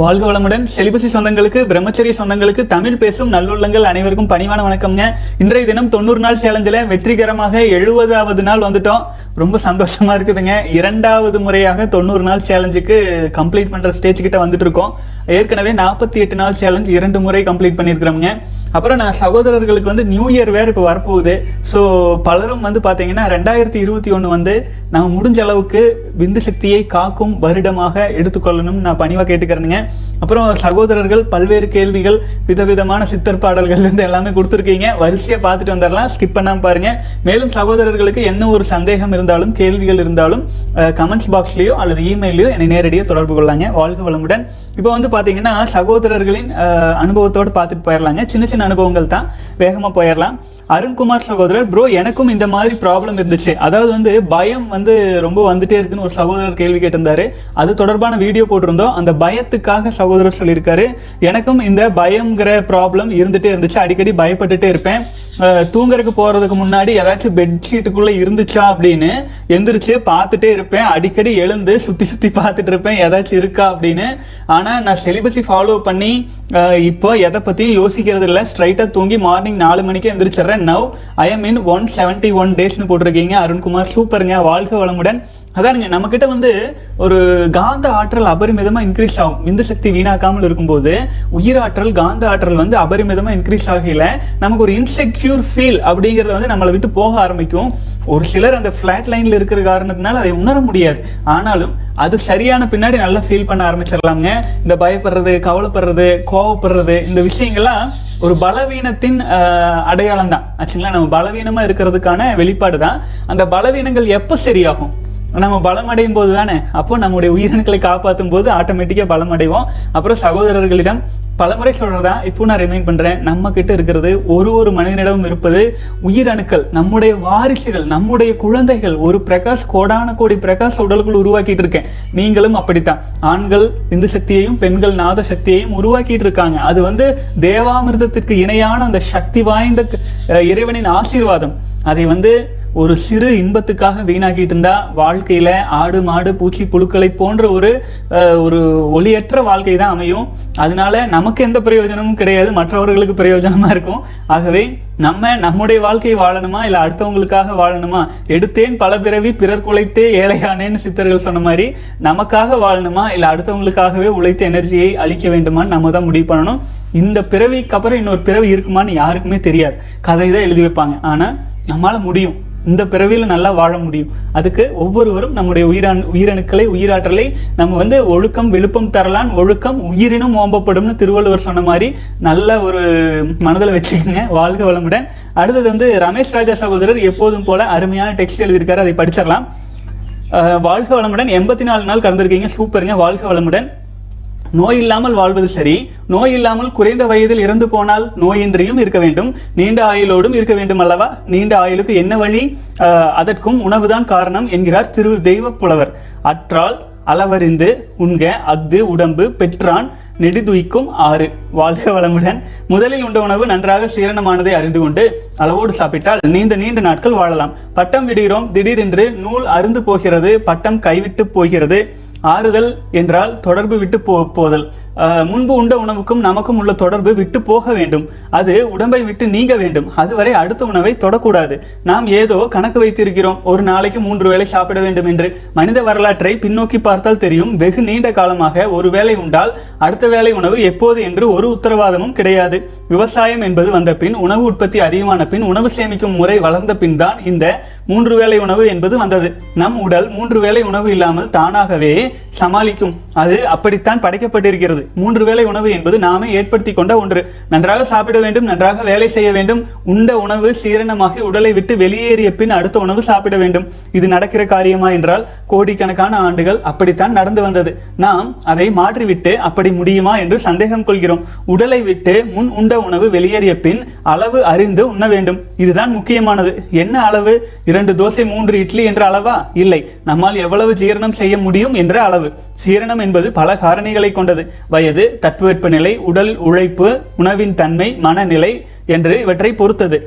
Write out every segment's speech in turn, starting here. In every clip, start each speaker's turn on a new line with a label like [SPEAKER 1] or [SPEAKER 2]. [SPEAKER 1] வாழ்க வளமுடன் செலிபசி சொந்தங்களுக்கு பிரம்மச்சரிய சொந்தங்களுக்கு தமிழ் பேசும் நல்லுள்ளங்கள் அனைவருக்கும் பணிவான வணக்கம்ங்க இன்றைய தினம் தொண்ணூறு நாள் சேலஞ்சில் வெற்றிகரமாக எழுபதாவது நாள் வந்துட்டோம் ரொம்ப சந்தோஷமா இருக்குதுங்க இரண்டாவது முறையாக தொண்ணூறு நாள் சேலஞ்சுக்கு கம்ப்ளீட் பண்ற ஸ்டேஜ் கிட்ட வந்துட்டு இருக்கோம் ஏற்கனவே நாற்பத்தி எட்டு நாள் சேலஞ்ச் இரண்டு முறை கம்ப்ளீட் பண்ணியிருக்கிறோம்ங்க அப்புறம் நான் சகோதரர்களுக்கு வந்து நியூ இயர் வேறு இப்போ வரப்போகுது ஸோ பலரும் வந்து பார்த்தீங்கன்னா ரெண்டாயிரத்தி இருபத்தி ஒன்று வந்து நான் முடிஞ்ச அளவுக்கு விந்து சக்தியை காக்கும் வருடமாக எடுத்துக்கொள்ளணும்னு நான் பணிவாக கேட்டுக்கிறேனுங்க அப்புறம் சகோதரர்கள் பல்வேறு கேள்விகள் விதவிதமான சித்தர் பாடல்கள்லேருந்து எல்லாமே கொடுத்துருக்கீங்க வரிசையாக பார்த்துட்டு வந்துடலாம் ஸ்கிப் பண்ணாமல் பாருங்கள் மேலும் சகோதரர்களுக்கு என்ன ஒரு சந்தேகம் இருந்தாலும் கேள்விகள் இருந்தாலும் கமெண்ட்ஸ் பாக்ஸ்லேயோ அல்லது இமெயிலையோ என்னை நேரடியாக தொடர்பு கொள்ளாங்க வாழ்க வளமுடன் இப்போ வந்து பார்த்தீங்கன்னா சகோதரர்களின் அனுபவத்தோடு பார்த்துட்டு போயிடலாங்க சின்ன சின்ன அனுபவங்கள் தான் வேகமாக போயிடலாம் அருண்குமார் சகோதரர் ப்ரோ எனக்கும் இந்த மாதிரி ப்ராப்ளம் இருந்துச்சு அதாவது வந்து பயம் வந்து ரொம்ப வந்துட்டே இருக்குன்னு ஒரு சகோதரர் கேள்வி கேட்டிருந்தாரு அது தொடர்பான வீடியோ போட்டிருந்தோம் அந்த பயத்துக்காக சகோதரர் சொல்லியிருக்காரு எனக்கும் இந்த பயங்கிற ப்ராப்ளம் இருந்துகிட்டே இருந்துச்சு அடிக்கடி பயப்பட்டுட்டே இருப்பேன் தூங்குறதுக்கு போகிறதுக்கு முன்னாடி ஏதாச்சும் பெட்ஷீட்டுக்குள்ளே இருந்துச்சா அப்படின்னு எந்திரிச்சு பார்த்துட்டே இருப்பேன் அடிக்கடி எழுந்து சுற்றி சுற்றி பார்த்துட்டு இருப்பேன் ஏதாச்சும் இருக்கா அப்படின்னு ஆனால் நான் செலிபஸை ஃபாலோ பண்ணி இப்போ எதை பற்றியும் யோசிக்கிறது இல்லை ஸ்ட்ரைட்டாக தூங்கி மார்னிங் நாலு மணிக்கே எந்திரிச்சிடுறேன் போட்டிருக்கிறேன் now I am in one seventy one டேஸ்னு போட்டிருக்கீங்க அருண்குமார் சூப்பருங்க வாழ்க வளமுடன் அதானுங்க நம்மக்கிட்ட வந்து ஒரு காந்த ஆற்றல் அபரிமிதமாக இன்க்ரீஸ் ஆகும் இந்த சக்தி வீணாக்காமல் இருக்கும்போது உயிராற்றல் காந்த ஆற்றல் வந்து அபரிமிதமாக இன்க்ரீஸ் ஆகல நமக்கு ஒரு இன்செக்யூர் ஃபீல் அப்படிங்கிறத வந்து நம்மளை விட்டு போக ஆரம்பிக்கும் ஒரு சிலர் அந்த ஃப்ளாட் லைனில் இருக்கிற காரணத்தினால அதை உணர முடியாது ஆனாலும் அது சரியான பின்னாடி நல்லா ஃபீல் பண்ண ஆரம்பிச்சிடலாங்க இந்த பயப்படுறது கவலைப்படுறது கோவப்படுறது இந்த விஷயங்கள்லாம் ஒரு பலவீனத்தின் அடையாளம் தான் ஆச்சுங்களா நம்ம பலவீனமாக இருக்கிறதுக்கான வெளிப்பாடு தான் அந்த பலவீனங்கள் எப்போ சரியாகும் நம்ம பலம் அடையும் போது தானே அப்போ நம்முடைய உயிரணுக்களை காப்பாற்றும் போது ஆட்டோமேட்டிக்காக பலம் அடைவோம் அப்புறம் சகோதரர்களிடம் பலமுறை சொல்றதா இப்போ நான் ரிமைண்ட் பண்றேன் நம்ம கிட்ட இருக்கிறது ஒரு ஒரு மனிதனிடமும் இருப்பது உயிரணுக்கள் நம்முடைய வாரிசுகள் நம்முடைய குழந்தைகள் ஒரு பிரகாஷ் கோடான கோடி பிரகாஷ் உடலுக்குள் உருவாக்கிட்டு இருக்கேன் நீங்களும் அப்படித்தான் ஆண்கள் இந்து சக்தியையும் பெண்கள் நாத சக்தியையும் உருவாக்கிட்டு இருக்காங்க அது வந்து தேவாமிர்தத்திற்கு இணையான அந்த சக்தி வாய்ந்த இறைவனின் ஆசீர்வாதம் அதை வந்து ஒரு சிறு இன்பத்துக்காக வீணாகிட்டு இருந்தா வாழ்க்கையில ஆடு மாடு பூச்சி புழுக்களை போன்ற ஒரு ஒரு ஒளியற்ற வாழ்க்கை தான் அமையும் அதனால நமக்கு எந்த பிரயோஜனமும் கிடையாது மற்றவர்களுக்கு பிரயோஜனமா இருக்கும் ஆகவே நம்ம நம்முடைய வாழ்க்கையை வாழணுமா இல்லை அடுத்தவங்களுக்காக வாழணுமா எடுத்தேன் பல பிறவி பிறர் குலைத்தே ஏழையானேன்னு சித்தர்கள் சொன்ன மாதிரி நமக்காக வாழணுமா இல்லை அடுத்தவங்களுக்காகவே உழைத்த எனர்ஜியை அழிக்க வேண்டுமான்னு நம்ம தான் முடிவு பண்ணணும் இந்த பிறவிக்கு அப்புறம் இன்னொரு பிறவி இருக்குமான்னு யாருக்குமே தெரியாது கதை தான் எழுதி வைப்பாங்க ஆனால் நம்மளால் முடியும் இந்த பிறவியில் நல்லா வாழ முடியும் அதுக்கு ஒவ்வொருவரும் நம்முடைய உயிரான் உயிரணுக்களை உயிராற்றலை நம்ம வந்து ஒழுக்கம் விழுப்பம் தரலான் ஒழுக்கம் உயிரினும் ஓம்பப்படும்னு திருவள்ளுவர் சொன்ன மாதிரி நல்ல ஒரு மனதில் வச்சுக்கோங்க வாழ்க வளமுடன் அடுத்தது வந்து ரமேஷ் ராஜா சகோதரர் எப்போதும் போல அருமையான டெக்ஸ்ட் எழுதியிருக்காரு அதை படிச்சிடலாம் வாழ்க வளமுடன் எண்பத்தி நாலு நாள் கலந்துருக்கீங்க சூப்பருங்க வாழ்க வளமுடன் நோய் இல்லாமல் வாழ்வது சரி நோய் இல்லாமல் குறைந்த வயதில் இறந்து போனால் நோயின்றியும் இருக்க வேண்டும் நீண்ட ஆயுளோடும் இருக்க வேண்டும் அல்லவா நீண்ட ஆயுளுக்கு என்ன வழி அதற்கும் உணவுதான் காரணம் என்கிறார் திரு தெய்வ புலவர் அற்றால் அளவறிந்து உண்க அஃது உடம்பு பெற்றான் நெடுதுய்க்கும் ஆறு வாழ்க வளமுடன் முதலில் உண்ட உணவு நன்றாக சீரணமானதை அறிந்து கொண்டு அளவோடு சாப்பிட்டால் நீண்ட நீண்ட நாட்கள் வாழலாம் பட்டம் விடுகிறோம் திடீரென்று நூல் அருந்து போகிறது பட்டம் கைவிட்டு போகிறது ஆறுதல் என்றால் தொடர்பு விட்டு போ போதல் முன்பு உண்ட உணவுக்கும் நமக்கும் உள்ள தொடர்பு விட்டு போக வேண்டும் அது உடம்பை விட்டு நீங்க வேண்டும் அதுவரை அடுத்த உணவை தொடக்கூடாது நாம் ஏதோ கணக்கு வைத்திருக்கிறோம் ஒரு நாளைக்கு மூன்று வேளை சாப்பிட வேண்டும் என்று மனித வரலாற்றை பின்னோக்கி பார்த்தால் தெரியும் வெகு நீண்ட காலமாக ஒரு வேளை உண்டால் அடுத்த வேலை உணவு எப்போது என்று ஒரு உத்தரவாதமும் கிடையாது விவசாயம் என்பது வந்த பின் உணவு உற்பத்தி அதிகமான பின் உணவு சேமிக்கும் முறை வளர்ந்த பின் தான் இந்த மூன்று வேளை உணவு என்பது வந்தது நம் உடல் மூன்று வேளை உணவு இல்லாமல் தானாகவே சமாளிக்கும் அது அப்படித்தான் படைக்கப்பட்டிருக்கிறது மூன்று வேளை உணவு என்பது நாமே ஏற்படுத்தி கொண்ட ஒன்று நன்றாக சாப்பிட வேண்டும் நன்றாக வேலை செய்ய வேண்டும் உண்ட உணவு சீரணமாகி உடலை விட்டு வெளியேறிய பின் அடுத்த உணவு சாப்பிட வேண்டும் இது நடக்கிற காரியமா என்றால் கோடிக்கணக்கான ஆண்டுகள் அப்படித்தான் நடந்து வந்தது நாம் அதை மாற்றிவிட்டு அப்படி முடியுமா என்று சந்தேகம் கொள்கிறோம் உடலை விட்டு முன் உண்ட உண்ட உணவு வெளியேறிய பின் அளவு அறிந்து உண்ண வேண்டும் இதுதான் முக்கியமானது என்ன அளவு இரண்டு தோசை மூன்று இட்லி என்ற அளவா இல்லை நம்மால் எவ்வளவு ஜீரணம் செய்ய முடியும் என்ற அளவு சீரணம் என்பது பல காரணிகளை கொண்டது வயது நிலை உடல் உழைப்பு உணவின் தன்மை மனநிலை என்று இவற்றை பொறுத்தது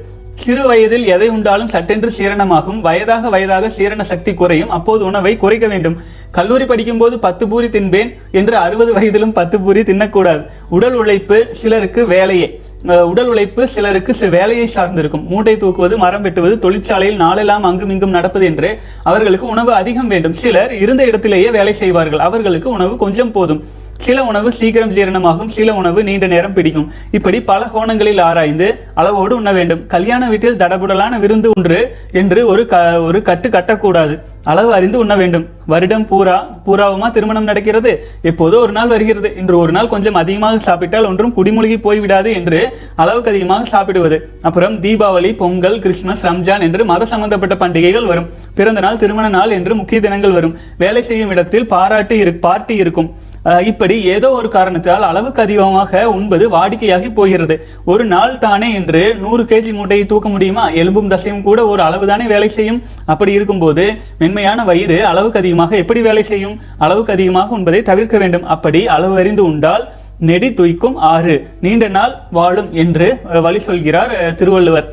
[SPEAKER 1] சிறு வயதில் எதை உண்டாலும் சட்டென்று சீரணமாகும் வயதாக வயதாக சீரண சக்தி குறையும் அப்போது உணவை குறைக்க வேண்டும் கல்லூரி படிக்கும்போது பத்து பூரி தின்பேன் என்று அறுபது வயதிலும் பத்து பூரி தின்னக்கூடாது உடல் உழைப்பு சிலருக்கு வேலையே உடல் உழைப்பு சிலருக்கு வேலையை சார்ந்திருக்கும் மூட்டை தூக்குவது மரம் வெட்டுவது தொழிற்சாலையில் நாளெல்லாம் அங்கும் இங்கும் நடப்பது என்று அவர்களுக்கு உணவு அதிகம் வேண்டும் சிலர் இருந்த இடத்திலேயே வேலை செய்வார்கள் அவர்களுக்கு உணவு கொஞ்சம் போதும் சில உணவு சீக்கிரம் ஜீரணமாகும் சில உணவு நீண்ட நேரம் பிடிக்கும் இப்படி பல கோணங்களில் ஆராய்ந்து அளவோடு உண்ண வேண்டும் கல்யாண வீட்டில் தடபுடலான விருந்து ஒன்று என்று ஒரு க ஒரு கட்டு கட்டக்கூடாது அளவு அறிந்து உண்ண வேண்டும் வருடம் பூரா பூராவுமா திருமணம் நடக்கிறது எப்போதோ ஒரு நாள் வருகிறது இன்று ஒரு நாள் கொஞ்சம் அதிகமாக சாப்பிட்டால் ஒன்றும் குடிமூழ்கி போய்விடாது என்று அளவுக்கு அதிகமாக சாப்பிடுவது அப்புறம் தீபாவளி பொங்கல் கிறிஸ்துமஸ் ரம்ஜான் என்று மத சம்பந்தப்பட்ட பண்டிகைகள் வரும் பிறந்த நாள் திருமண நாள் என்று முக்கிய தினங்கள் வரும் வேலை செய்யும் இடத்தில் பாராட்டு இரு பார்ட்டி இருக்கும் இப்படி ஏதோ ஒரு காரணத்தால் அளவுக்கு அதிகமாக உண்பது வாடிக்கையாகி போகிறது ஒரு நாள் தானே என்று நூறு கேஜி மூட்டையை தூக்க முடியுமா எலும்பும் தசையும் கூட ஒரு அளவு தானே வேலை செய்யும் அப்படி இருக்கும்போது மென்மையான வயிறு அளவுக்கு அதிகமாக எப்படி வேலை செய்யும் அளவுக்கு அதிகமாக உண்பதை தவிர்க்க வேண்டும் அப்படி அளவு அறிந்து உண்டால் நெடி துய்க்கும் ஆறு நீண்ட நாள் வாழும் என்று வழி சொல்கிறார் திருவள்ளுவர்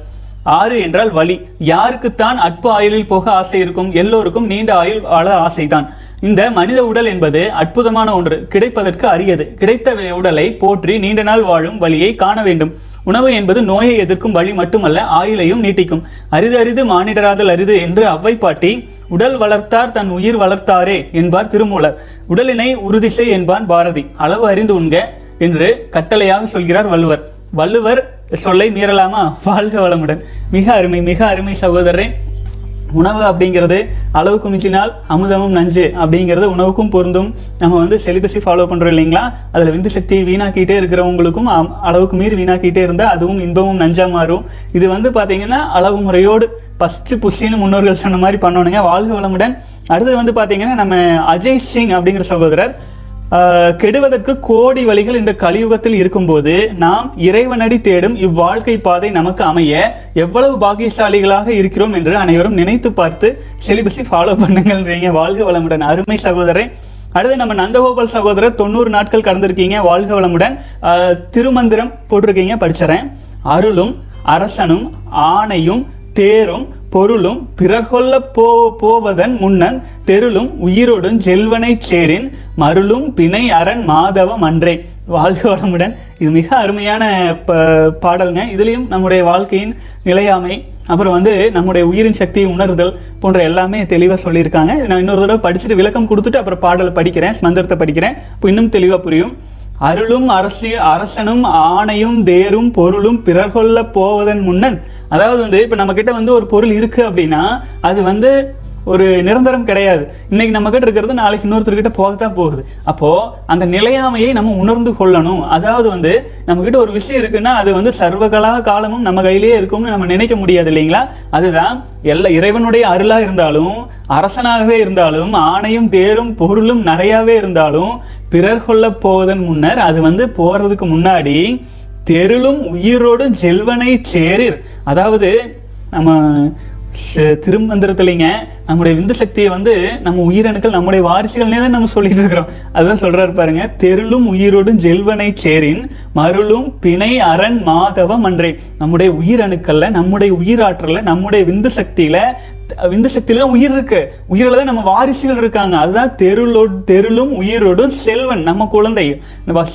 [SPEAKER 1] ஆறு என்றால் வழி யாருக்குத்தான் அற்பு ஆயுளில் போக ஆசை இருக்கும் எல்லோருக்கும் நீண்ட ஆயுள் வாழ ஆசைதான் இந்த மனித உடல் என்பது அற்புதமான ஒன்று கிடைப்பதற்கு அரியது கிடைத்த உடலை போற்றி நீண்ட நாள் வாழும் வழியை காண வேண்டும் உணவு என்பது நோயை எதிர்க்கும் வழி மட்டுமல்ல ஆயுளையும் நீட்டிக்கும் அரிது அரிது மானிடராதல் அரிது என்று அவ்வை பாட்டி உடல் வளர்த்தார் தன் உயிர் வளர்த்தாரே என்பார் திருமூலர் உடலினை உறுதிசை என்பான் பாரதி அளவு அறிந்து உண்க என்று கட்டளையாக சொல்கிறார் வள்ளுவர் வள்ளுவர் சொல்லை மீறலாமா வாழ்க வளமுடன் மிக அருமை மிக அருமை சகோதரரே உணவு அப்படிங்கிறது அளவுக்கு மிச்சினால் அமுதமும் நஞ்சு அப்படிங்கிறது உணவுக்கும் பொருந்தும் நம்ம வந்து செலிபஸை ஃபாலோ பண்ணுறோம் இல்லைங்களா அதில் விந்து சக்தியை வீணாக்கிட்டே இருக்கிறவங்களுக்கும் அளவுக்கு மீறி வீணாக்கிட்டே இருந்தால் அதுவும் இன்பமும் நஞ்சாக மாறும் இது வந்து பார்த்திங்கன்னா அளவு முறையோடு ஃபஸ்ட்டு புஷின்னு முன்னோர்கள் சொன்ன மாதிரி பண்ணணுங்க வாழ்க வளமுடன் அடுத்தது வந்து பார்த்தீங்கன்னா நம்ம அஜய் சிங் அப்படிங்கிற சகோதரர் கெடுவதற்கு கோடி வழிகள் இந்த கலியுகத்தில் இருக்கும்போது நாம் இறைவனடி தேடும் இவ்வாழ்க்கை பாதை நமக்கு அமைய எவ்வளவு பாகியசாலிகளாக இருக்கிறோம் என்று அனைவரும் நினைத்து பார்த்து சிலிபஸை ஃபாலோ பண்ணுங்கன்றீங்க வாழ்க வளமுடன் அருமை சகோதரன் அடுத்து நம்ம நந்தகோபால் சகோதரர் தொண்ணூறு நாட்கள் கடந்திருக்கீங்க வாழ்க வளமுடன் திருமந்திரம் போட்டிருக்கீங்க படிச்சுறேன் அருளும் அரசனும் ஆணையும் தேரும் பொருளும் பிறகொல்ல போ போவதன் முன்னன் தெருளும் உயிருடன் செல்வனை சேரின் மருளும் பிணை அரண் மாதவம் அன்றே வாழ்க வளமுடன் இது மிக அருமையான ப பாடலுங்க இதுலேயும் நம்முடைய வாழ்க்கையின் நிலையாமை அப்புறம் வந்து நம்முடைய உயிரின் சக்தியை உணர்தல் போன்ற எல்லாமே தெளிவாக சொல்லியிருக்காங்க நான் இன்னொரு தடவை படிச்சுட்டு விளக்கம் கொடுத்துட்டு அப்புறம் பாடலை படிக்கிறேன் ஸ்மந்திரத்தை படிக்கிறேன் இப்போ இன்னும் தெளிவாக புரியும் அருளும் அரசு அரசனும் ஆணையும் தேரும் பொருளும் பிறர்கொள்ள போவதன் முன்னன் அதாவது வந்து இப்போ நம்மக்கிட்ட வந்து ஒரு பொருள் இருக்குது அப்படின்னா அது வந்து ஒரு நிரந்தரம் கிடையாது இன்னைக்கு நம்ம கிட்ட இருக்கிறது நாளைக்கு இன்னொருத்தர்கிட்ட போக தான் போகுது அப்போ அந்த நிலையாமையை நம்ம உணர்ந்து கொள்ளணும் அதாவது வந்து நம்ம கிட்ட ஒரு விஷயம் இருக்குன்னா அது வந்து சர்வகலா காலமும் நம்ம கையிலேயே இருக்கும்னு நம்ம நினைக்க முடியாது இல்லைங்களா அதுதான் எல்லா இறைவனுடைய அருளா இருந்தாலும் அரசனாகவே இருந்தாலும் ஆணையும் தேரும் பொருளும் நிறையாவே இருந்தாலும் பிறர் கொள்ள போவதன் முன்னர் அது வந்து போறதுக்கு முன்னாடி தெருளும் உயிரோடும் செல்வனை சேரிர் அதாவது நம்ம திருமந்திரத்துலைங்க நம்முடைய விந்து சக்தியை வந்து நம்ம உயிரணுக்கள் நம்முடைய வாரிசுகள்னே தான் நம்ம சொல்லிட்டு இருக்கிறோம் அதுதான் சொல்றாரு பாருங்க தெருளும் உயிரோடும் ஜெல்வனை சேரின் மருளும் பிணை அரண் மாதவம் மன்றை நம்முடைய உயிரணுக்கள்ல நம்முடைய உயிராற்றல நம்முடைய விந்து சக்தியில விந்து சக்தியில தான் உயிர் இருக்கு உயிரில தான் நம்ம வாரிசுகள் இருக்காங்க அதுதான் தெருளோ தெருளும் உயிரோடும் செல்வன் நம்ம குழந்தை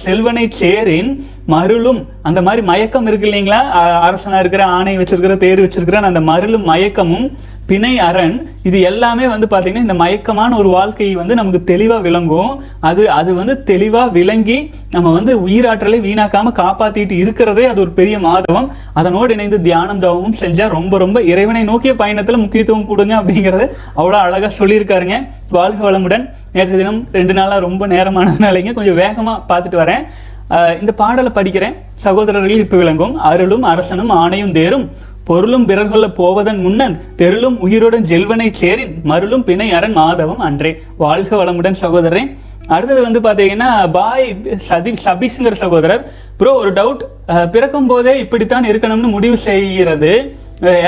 [SPEAKER 1] செல்வனை சேரின் மருளும் அந்த மாதிரி மயக்கம் இருக்கு இல்லைங்களா அரசனா இருக்கிற ஆணை வச்சிருக்கிற தேர் வச்சிருக்கிற அந்த மருளும் மயக்கமும் பிணை அரண் இது எல்லாமே வந்து பார்த்திங்கன்னா இந்த மயக்கமான ஒரு வாழ்க்கையை வந்து நமக்கு தெளிவாக விளங்கும் அது அது வந்து தெளிவாக விளங்கி நம்ம வந்து உயிராற்றலை வீணாக்காமல் காப்பாற்றிட்டு இருக்கிறதே அது ஒரு பெரிய மாதவம் அதனோடு இணைந்து தியானம் தவமும் செஞ்சால் ரொம்ப ரொம்ப இறைவனை நோக்கிய பயணத்தில் முக்கியத்துவம் கொடுங்க அப்படிங்கிறது அவ்வளோ அழகாக சொல்லியிருக்காருங்க வாழ்க வளமுடன் நேற்று தினம் ரெண்டு நாளாக ரொம்ப நேரமானதுனாலங்க கொஞ்சம் வேகமாக பார்த்துட்டு வரேன் இந்த பாடலை படிக்கிறேன் சகோதரர்கள் இப்போ விளங்கும் அருளும் அரசனும் ஆணையும் தேரும் பொருளும் பிறர்கொள்ள போவதன் முன்னன் தெருளும் உயிருடன் ஜெல்வனை சேரின் மருளும் பிணை அரண் மாதவம் அன்றே வாழ்க வளமுடன் சகோதரன் அடுத்தது வந்து பார்த்தீங்கன்னா பாய் சதி சபீஷ்கர் சகோதரர் ப்ரோ ஒரு டவுட் பிறக்கும் போதே இப்படித்தான் இருக்கணும்னு முடிவு செய்கிறது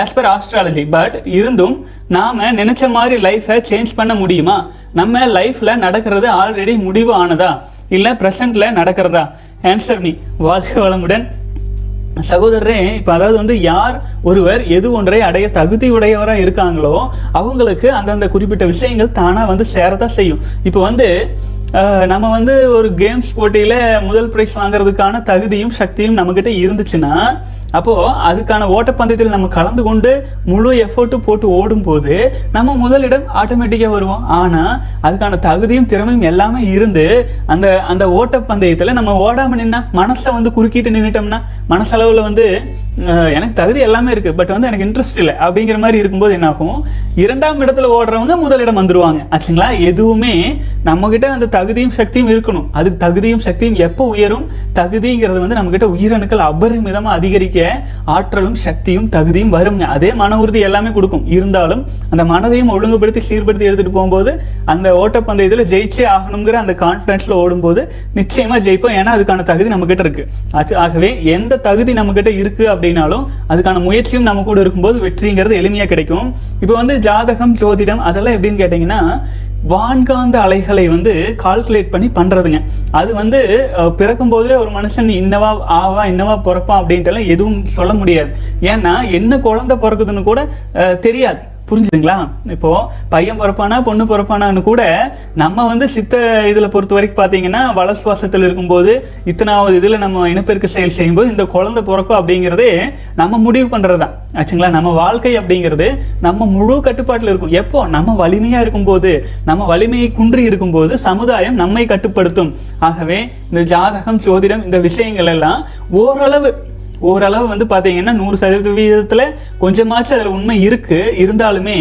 [SPEAKER 1] ஆஸ் பர் ஆஸ்ட்ராலஜி பட் இருந்தும் நாம் நினச்ச மாதிரி லைஃப்பை சேஞ்ச் பண்ண முடியுமா நம்ம லைஃப்பில் நடக்கிறது ஆல்ரெடி முடிவு ஆனதா இல்லை ப்ரெசண்டில் நடக்கிறதா ஆன்சர் நீ வாழ்க வளமுடன் சகோதரரே இப்போ அதாவது வந்து யார் ஒருவர் எது ஒன்றை அடைய தகுதி உடையவராக இருக்காங்களோ அவங்களுக்கு அந்தந்த குறிப்பிட்ட விஷயங்கள் தானாக வந்து சேரதான் செய்யும் இப்போ வந்து நம்ம வந்து ஒரு கேம்ஸ் போட்டியில் முதல் ப்ரைஸ் வாங்குறதுக்கான தகுதியும் சக்தியும் நம்மக்கிட்ட இருந்துச்சுன்னா அப்போது அதுக்கான ஓட்டப்பந்தயத்தில் நம்ம கலந்து கொண்டு முழு எஃபர்ட்டும் போட்டு ஓடும்போது நம்ம முதலிடம் ஆட்டோமேட்டிக்காக வருவோம் ஆனால் அதுக்கான தகுதியும் திறமையும் எல்லாமே இருந்து அந்த அந்த ஓட்டப்பந்தயத்தில் நம்ம ஓடாமல் நின்னா மனசில் வந்து குறுக்கிட்டு நின்றுட்டோம்னா மனசளவில் வந்து எனக்கு தகுதி எல்லாமே இருக்குது பட் வந்து எனக்கு இன்ட்ரெஸ்ட் இல்லை அப்படிங்கிற மாதிரி இருக்கும்போது என்னாகும் இரண்டாம் இடத்துல ஓடுறவங்க முதலிடம் வந்துடுவாங்க ஆச்சுங்களா எதுவுமே நம்மக்கிட்ட அந்த தகுதியும் சக்தியும் இருக்கணும் அதுக்கு தகுதியும் சக்தியும் எப்போ உயரும் தகுதிங்கிறது வந்து நம்மக்கிட்ட உயிரணுக்கள் அபரிமிதமாக அதிகரிக்க ஆற்றலும் சக்தியும் தகுதியும் வருங்க அதே மன உறுதி எல்லாமே கொடுக்கும் இருந்தாலும் அந்த மனதையும் ஒழுங்குபடுத்தி சீர்படுத்தி எடுத்துகிட்டு போகும்போது அந்த ஓட்டப்பந்தயத்தில் ஜெயிச்சே ஆகணுங்கிற அந்த கான்ஃபிடன்ஸில் ஓடும்போது நிச்சயமாக ஜெயிப்போம் ஏன்னா அதுக்கான தகுதி நம்மக்கிட்ட இருக்குது ஆகவே எந்த தகுதி நம்மக்கிட்ட இருக்குது அப்படின்னாலும் அதுக்கான முயற்சியும் நம்ம கூட இருக்கும்போது வெற்றிங்கிறது எளிமையாக கிடைக்கும் இப்போ வந்து ஜாதகம் ஜோதிடம் அதெல்லாம் எப்படின்னு கேட்டிங்கன்னா வான்காந்த அலைகளை வந்து கால்குலேட் பண்ணி பண்றதுங்க அது வந்து பிறக்கும் போதே ஒரு மனுஷன் இன்னவா ஆவா இன்னவா பிறப்பான் எல்லாம் எதுவும் சொல்ல முடியாது ஏன்னா என்ன குழந்தை பிறக்குதுன்னு கூட தெரியாது புரிஞ்சுதுங்களா இப்போ பையன் பிறப்பானா பொண்ணு பிறப்பானான்னு கூட நம்ம வந்து சித்த இதில் பொறுத்த வரைக்கும் பார்த்தீங்கன்னா வளசுவாசத்தில் இருக்கும்போது இத்தனாவது இதில் நம்ம இனப்பெருக்க செயல் செய்யும்போது இந்த குழந்தை பிறக்கும் அப்படிங்கிறதே நம்ம முடிவு பண்ணுறது தான் ஆச்சுங்களா நம்ம வாழ்க்கை அப்படிங்கிறது நம்ம முழு கட்டுப்பாட்டில் இருக்கும் எப்போ நம்ம வலிமையாக இருக்கும்போது நம்ம வலிமையை குன்றி இருக்கும்போது சமுதாயம் நம்மை கட்டுப்படுத்தும் ஆகவே இந்த ஜாதகம் ஜோதிடம் இந்த விஷயங்கள் எல்லாம் ஓரளவு ஓரளவு வந்து பார்த்தீங்கன்னா நூறு சதவீதத்தில் கொஞ்சமாச்சும் அதில் உண்மை இருக்குது இருந்தாலுமே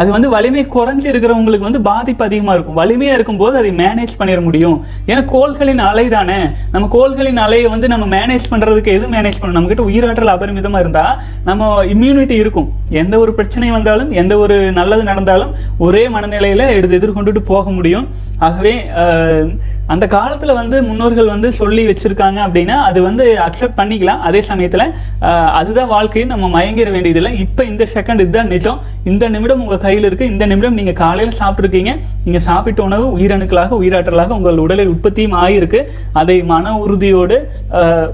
[SPEAKER 1] அது வந்து வலிமை குறைஞ்சி இருக்கிறவங்களுக்கு வந்து பாதிப்பு அதிகமாக இருக்கும் வலிமையாக இருக்கும்போது அதை மேனேஜ் பண்ணிட முடியும் ஏன்னா கோள்களின் அலை தானே நம்ம கோள்களின் அலையை வந்து நம்ம மேனேஜ் பண்ணுறதுக்கு எது மேனேஜ் பண்ணணும் நம்மக்கிட்ட உயிராற்றல் அபரிமிதமாக இருந்தால் நம்ம இம்யூனிட்டி இருக்கும் எந்த ஒரு பிரச்சனை வந்தாலும் எந்த ஒரு நல்லது நடந்தாலும் ஒரே மனநிலையில் எடுத்து எதிர்கொண்டுட்டு போக முடியும் ஆகவே அந்த காலத்தில் வந்து முன்னோர்கள் வந்து சொல்லி வச்சுருக்காங்க அப்படின்னா அது வந்து அக்செப்ட் பண்ணிக்கலாம் அதே சமயத்தில் அதுதான் வாழ்க்கையை நம்ம மயங்கிற வேண்டியதில்லை இப்போ இந்த செகண்ட் இதுதான் நிஜம் இந்த நிமிடம் உங்கள் கையில் இருக்குது இந்த நிமிடம் நீங்கள் காலையில் சாப்பிட்ருக்கீங்க நீங்கள் சாப்பிட்ட உணவு உயிரணுக்களாக உயிராற்றலாக உங்கள் உடலை உற்பத்தியும் ஆகியிருக்கு அதை மன உறுதியோடு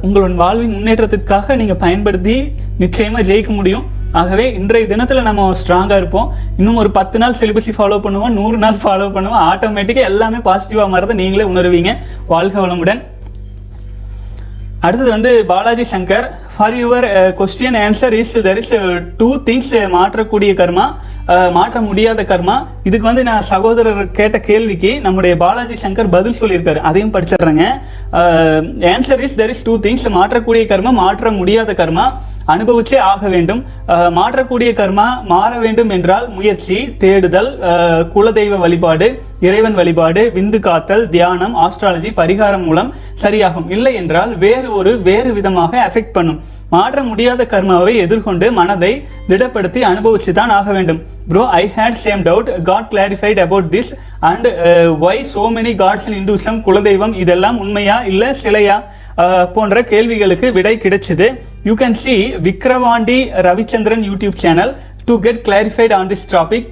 [SPEAKER 1] உங்களோட வாழ்வின் முன்னேற்றத்திற்காக நீங்கள் பயன்படுத்தி நிச்சயமாக ஜெயிக்க முடியும் ஆகவே இன்றைய தினத்தில் நம்ம ஸ்ட்ராங்காக இருப்போம் இன்னும் ஒரு பத்து நாள் சிலிபஸை ஃபாலோ பண்ணுவோம் நூறு நாள் ஃபாலோ பண்ணுவோம் ஆட்டோமேட்டிக்காக எல்லாமே பாசிட்டிவாக மாறதை நீங்களே உணர்வீங்க வாழ்க வளமுடன் அடுத்தது வந்து Balaji Shankar for your question answer is there is two things மாற்றக்கூடிய கர்மா uh, மாற்ற முடியாத கர்மா இதுக்கு வந்து நான் சகோதரர் கேட்ட கேள்விக்கு நம்முடைய பாலாஜி சங்கர் பதில் சொல்லியிருக்காரு அதையும் படிச்சிடுறேங்க answer is there is two things மாற்றக்கூடிய கர்மா மாற்ற முடியாத கர்மா அனுபவிச்சே ஆக வேண்டும் மாற்றக்கூடிய கர்மா மாற வேண்டும் என்றால் முயற்சி தேடுதல் குலதெய்வ வழிபாடு இறைவன் வழிபாடு விந்து காத்தல் தியானம் ஆஸ்ட்ராலஜி பரிகாரம் மூலம் சரியாகும் இல்லை என்றால் வேறு ஒரு வேறு விதமாக எஃபெக்ட் பண்ணும் மாற்ற முடியாத கர்மாவை எதிர்கொண்டு மனதை திடப்படுத்தி அனுபவிச்சு தான் ஆக வேண்டும் bro I had same doubt God clarified about this and why so many gods in Hinduism குலதெய்வம் இதெல்லாம் உண்மையா இல்லை சிலையா போன்ற கேள்விகளுக்கு விடை கிடைச்சது you can see Vikravandi Ravichandran YouTube channel to get clarified on this topic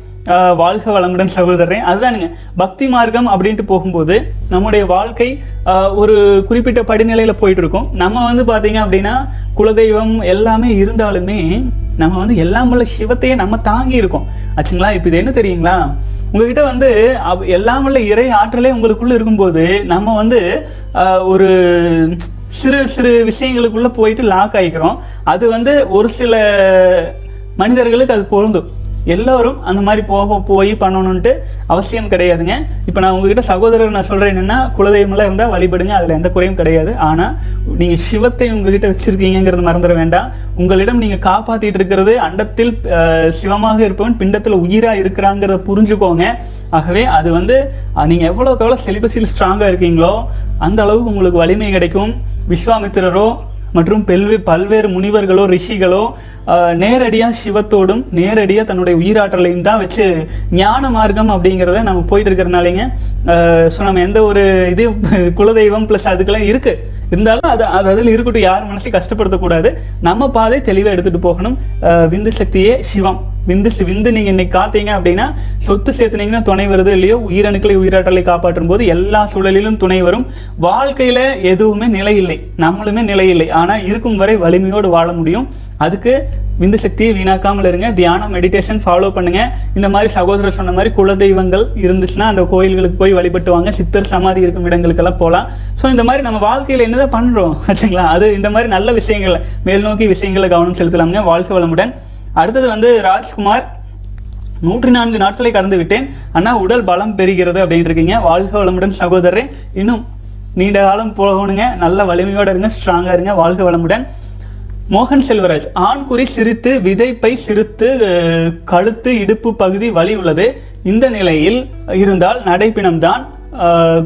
[SPEAKER 1] வாழ்க வளமுடன் சகோதரன் அதுதானுங்க பக்தி மார்க்கம் அப்படின்ட்டு போகும்போது நம்முடைய வாழ்க்கை ஒரு குறிப்பிட்ட படிநிலையில் போயிட்டு இருக்கும் நம்ம வந்து பார்த்தீங்க அப்படின்னா குலதெய்வம் எல்லாமே இருந்தாலுமே நம்ம வந்து எல்லாம் உள்ள சிவத்தையே நம்ம தாங்கி இருக்கோம் ஆச்சுங்களா இப்போ இது என்ன தெரியுங்களா உங்ககிட்ட வந்து எல்லாம் உள்ள இறை ஆற்றலே உங்களுக்குள்ளே இருக்கும்போது நம்ம வந்து ஒரு சிறு சிறு விஷயங்களுக்குள்ளே போயிட்டு லாக் ஆகிக்கிறோம் அது வந்து ஒரு சில மனிதர்களுக்கு அது பொருந்தும் எல்லோரும் அந்த மாதிரி போக போய் பண்ணணுன்ட்டு அவசியம் கிடையாதுங்க இப்போ நான் உங்ககிட்ட சகோதரர் நான் சொல்கிறேன் என்னென்னா குலதெய்வம்லாம் இருந்தால் வழிபடுங்க அதில் எந்த குறையும் கிடையாது ஆனால் நீங்கள் சிவத்தை உங்ககிட்ட வச்சுருக்கீங்கிறது மறந்துட வேண்டாம் உங்களிடம் நீங்கள் காப்பாற்றிட்டு இருக்கிறது அண்டத்தில் சிவமாக இருப்பவன் பிண்டத்தில் உயிராக இருக்கிறாங்கிறத புரிஞ்சுக்கோங்க ஆகவே அது வந்து நீங்கள் எவ்வளோக்கு எவ்வளோ செலிபஸில் ஸ்ட்ராங்காக இருக்கீங்களோ அந்த அளவுக்கு உங்களுக்கு வலிமை கிடைக்கும் விஸ்வாமித்திரரோ மற்றும் பெல்வே பல்வேறு முனிவர்களோ ரிஷிகளோ நேரடியாக சிவத்தோடும் நேரடியாக தன்னுடைய உயிராற்றலையும் தான் வச்சு ஞான மார்க்கம் அப்படிங்கிறத நம்ம போயிட்டு இருக்கிறனாலேங்க ஸோ நம்ம எந்த ஒரு இது குலதெய்வம் ப்ளஸ் அதுக்கெல்லாம் இருக்குது இருந்தாலும் அது அது அதில் இருக்கட்டும் யார் மனசையும் கஷ்டப்படுத்தக்கூடாது நம்ம பாதை தெளிவாக எடுத்துகிட்டு போகணும் விந்து சக்தியே சிவம் விந்து விந்து நீங்கள் இன்னைக்கு காத்தீங்க அப்படின்னா சொத்து சேர்த்துனீங்கன்னா துணை வருது இல்லையோ உயிரணுக்களை உயிராற்றலை காப்பாற்றும் போது எல்லா சூழலிலும் துணை வரும் வாழ்க்கையில் எதுவுமே நிலை இல்லை நம்மளுமே நிலை இல்லை ஆனால் இருக்கும் வரை வலிமையோடு வாழ முடியும் அதுக்கு விந்து சக்தியை வீணாக்காமல் இருங்க தியானம் மெடிடேஷன் ஃபாலோ பண்ணுங்க இந்த மாதிரி சகோதரர் சொன்ன மாதிரி குலதெய்வங்கள் இருந்துச்சுன்னா அந்த கோயில்களுக்கு போய் வழிபட்டு வாங்க சித்தர் சமாதி இருக்கும் இடங்களுக்கெல்லாம் போகலாம் ஸோ இந்த மாதிரி நம்ம வாழ்க்கையில் என்னதான் பண்ணுறோம் ஆச்சுங்களா அது இந்த மாதிரி நல்ல மேல் மேல்நோக்கி விஷயங்களை கவனம் செலுத்தலாமுங்க வாழ்க்கை வளமுடன் அடுத்தது வந்து ராஜ்குமார் நூற்றி நான்கு நாட்களை கடந்து விட்டேன் ஆனால் உடல் பலம் பெறுகிறது அப்படின்னு இருக்கீங்க வாழ்க வளமுடன் சகோதரர் இன்னும் நீண்ட காலம் போகணுங்க நல்ல வலிமையோடு இருங்க ஸ்ட்ராங்காக இருங்க வாழ்க வளமுடன் மோகன் செல்வராஜ் ஆண்குறி சிரித்து விதைப்பை சிரித்து கழுத்து இடுப்பு பகுதி வலி உள்ளது இந்த நிலையில் இருந்தால் நடைப்பினம்தான்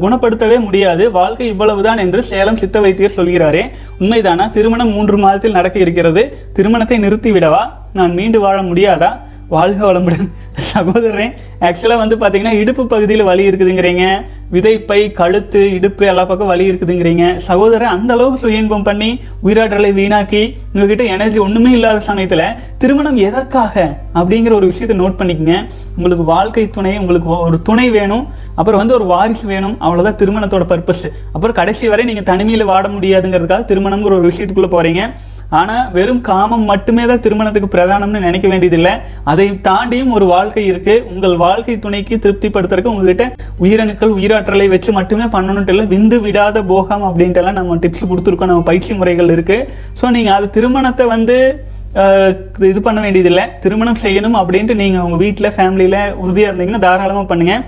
[SPEAKER 1] குணப்படுத்தவே முடியாது வாழ்க்கை இவ்வளவுதான் என்று சேலம் சித்த வைத்தியர் சொல்கிறாரே உண்மைதானா திருமணம் மூன்று மாதத்தில் நடக்க இருக்கிறது திருமணத்தை நிறுத்திவிடவா நான் மீண்டு வாழ முடியாதா வாழ்க வளமுடன் சகோதரன் ஆக்சுவலாக வந்து பார்த்தீங்கன்னா இடுப்பு பகுதியில் வலி இருக்குதுங்கிறீங்க விதைப்பை கழுத்து இடுப்பு எல்லா பக்கம் வலி இருக்குதுங்கிறீங்க சகோதரன் அந்த அளவுக்கு சுய இன்பம் பண்ணி உயிராற்றலை வீணாக்கி உங்ககிட்ட எனர்ஜி ஒன்றுமே இல்லாத சமயத்தில் திருமணம் எதற்காக அப்படிங்கிற ஒரு விஷயத்தை நோட் பண்ணிக்கங்க உங்களுக்கு வாழ்க்கை துணை உங்களுக்கு ஒரு துணை வேணும் அப்புறம் வந்து ஒரு வாரிசு வேணும் அவ்வளோதான் திருமணத்தோட பர்பஸ் அப்புறம் கடைசி வரை நீங்கள் தனிமையில் வாட முடியாதுங்கிறதுக்காக திருமணங்கிற ஒரு விஷயத்துக்குள்ளே போகிறீங்க ஆனால் வெறும் காமம் மட்டுமே தான் திருமணத்துக்கு பிரதானம்னு நினைக்க வேண்டியதில்லை அதை தாண்டியும் ஒரு வாழ்க்கை இருக்குது உங்கள் வாழ்க்கை துணைக்கு திருப்திப்படுத்துறதுக்கு உங்ககிட்ட உயிரணுக்கள் உயிராற்றலை வச்சு மட்டுமே பண்ணணுன்ட்டு இல்லை விந்து விடாத போகம் அப்படின்ட்டுலாம் நம்ம டிப்ஸ் கொடுத்துருக்கோம் நம்ம பயிற்சி முறைகள் இருக்குது ஸோ நீங்கள் அது திருமணத்தை வந்து இது பண்ண வேண்டியதில்லை திருமணம் செய்யணும் அப்படின்ட்டு நீங்கள் உங்கள் வீட்டில் ஃபேமிலியில் உறுதியாக இருந்தீங்கன்னா தாராளமாக பண்ணுங்கள்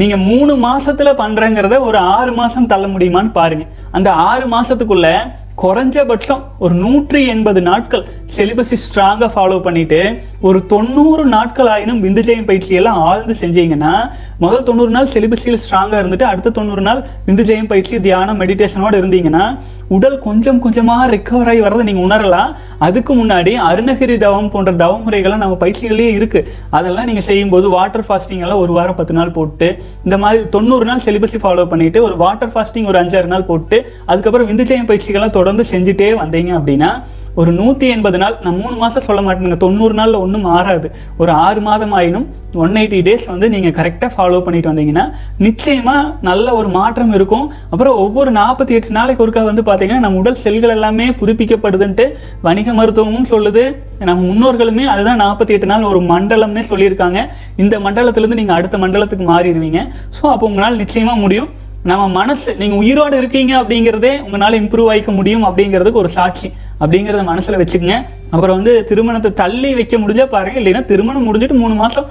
[SPEAKER 1] நீங்கள் மூணு மாதத்தில் பண்ணுறேங்கிறத ஒரு ஆறு மாதம் தள்ள முடியுமான்னு பாருங்கள் அந்த ஆறு மாதத்துக்குள்ளே குறைஞ்சபட்சம் ஒரு நூற்றி எண்பது நாட்கள் சிலிபஸை ஸ்ட்ராங்காக ஃபாலோ பண்ணிவிட்டு ஒரு தொண்ணூறு நாட்கள் ஆயினும் விந்துஜயம் பயிற்சியெல்லாம் ஆழ்ந்து செஞ்சீங்கன்னா முதல் தொண்ணூறு நாள் சிலிபஸில் ஸ்ட்ராங்காக இருந்துட்டு அடுத்த தொண்ணூறு நாள் விந்துஜெயம் பயிற்சி தியானம் மெடிடேஷனோடு இருந்தீங்கன்னா உடல் கொஞ்சம் கொஞ்சமாக ரெக்கவர் ஆகி வரதை நீங்கள் உணரலாம் அதுக்கு முன்னாடி அருணகிரி தவம் போன்ற தவ முறைகள்லாம் நம்ம பயிற்சிகள்லேயே இருக்குது அதெல்லாம் நீங்கள் செய்யும்போது வாட்டர் ஃபாஸ்டிங் எல்லாம் ஒரு வாரம் பத்து நாள் போட்டு இந்த மாதிரி தொண்ணூறு நாள் சிலிபஸை ஃபாலோ பண்ணிவிட்டு ஒரு வாட்டர் ஃபாஸ்டிங் ஒரு அஞ்சாறு நாள் போட்டு அதுக்கப்புறம் விந்துஜெயின் பயிற்சிகள்லாம் தொடர்ந்து செஞ்சுட்டே வந்தீங்க அப்படின்னா ஒரு நூற்றி எண்பது நாள் நான் மூணு மாதம் சொல்ல மாட்டேங்க தொண்ணூறு நாளில் ஒன்றும் மாறாது ஒரு ஆறு மாதம் ஆயினும் ஒன் எயிட்டி டேஸ் வந்து நீங்கள் கரெக்டாக ஃபாலோ பண்ணிட்டு வந்தீங்கன்னா நிச்சயமாக நல்ல ஒரு மாற்றம் இருக்கும் அப்புறம் ஒவ்வொரு நாற்பத்தி எட்டு நாளைக்கு ஒருக்கா வந்து பார்த்தீங்கன்னா நம்ம உடல் செல்கள் எல்லாமே புதுப்பிக்கப்படுதுன்ட்டு வணிக மருத்துவமும் சொல்லுது நம்ம முன்னோர்களுமே அதுதான் நாற்பத்தி எட்டு நாள் ஒரு மண்டலம்னே சொல்லியிருக்காங்க இந்த மண்டலத்திலேருந்து நீங்கள் அடுத்த மண்டலத்துக்கு மாறிடுவீங்க ஸோ அப்போ உங்களால் நிச்சயமாக முடியும் நம்ம மனசு நீங்கள் உயிரோடு இருக்கீங்க அப்படிங்கிறதே உங்களால் இம்ப்ரூவ் ஆகிக்க முடியும் அப்படிங்கிறதுக்கு ஒரு சாட்சி அப்படிங்கிறத மனசில் வச்சுக்கோங்க அப்புறம் வந்து திருமணத்தை தள்ளி வைக்க முடிஞ்சால் பாருங்கள் இல்லைன்னா திருமணம் முடிஞ்சிட்டு மூணு மாதம்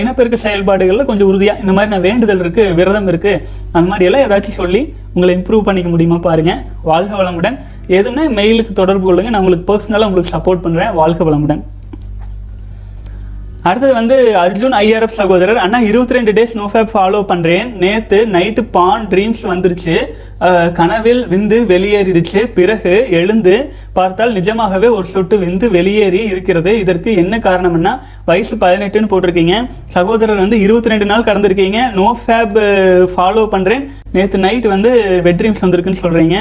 [SPEAKER 1] இனப்பெருக்க செயல்பாடுகளில் கொஞ்சம் உறுதியாக இந்த மாதிரி நான் வேண்டுதல் இருக்குது விரதம் இருக்குது அந்த மாதிரி எல்லாம் ஏதாச்சும் சொல்லி உங்களை இம்ப்ரூவ் பண்ணிக்க முடியுமா பாருங்கள் வாழ்க வளமுடன் எதுவுமே மெயிலுக்கு தொடர்பு கொள்ளுங்க நான் உங்களுக்கு பர்சனலாக உங்களுக்கு சப்போர்ட் பண்ணுறேன் வாழ்க வளமுடன் அடுத்தது வந்து அர்ஜுன் ஐஆர்எஃப் சகோதரர் அண்ணா இருபத்தி ரெண்டு டேஸ் நோஃபேப் ஃபாலோ பண்ணுறேன் நேற்று நைட்டு பான் ட்ரீம்ஸ் வந்துருச்சு கனவில் விந்து வெளியேறிடுச்சு பிறகு எழுந்து பார்த்தால் நிஜமாகவே ஒரு சொட்டு விந்து வெளியேறி இருக்கிறது இதற்கு என்ன காரணம்னா வயசு பதினெட்டுன்னு போட்டிருக்கீங்க சகோதரர் வந்து இருபத்தி ரெண்டு நாள் கடந்திருக்கீங்க நோ ஃபேப் ஃபாலோ பண்ணுறேன் நேற்று நைட் வந்து வெட் ட்ரீம்ஸ் வந்திருக்குன்னு சொல்கிறீங்க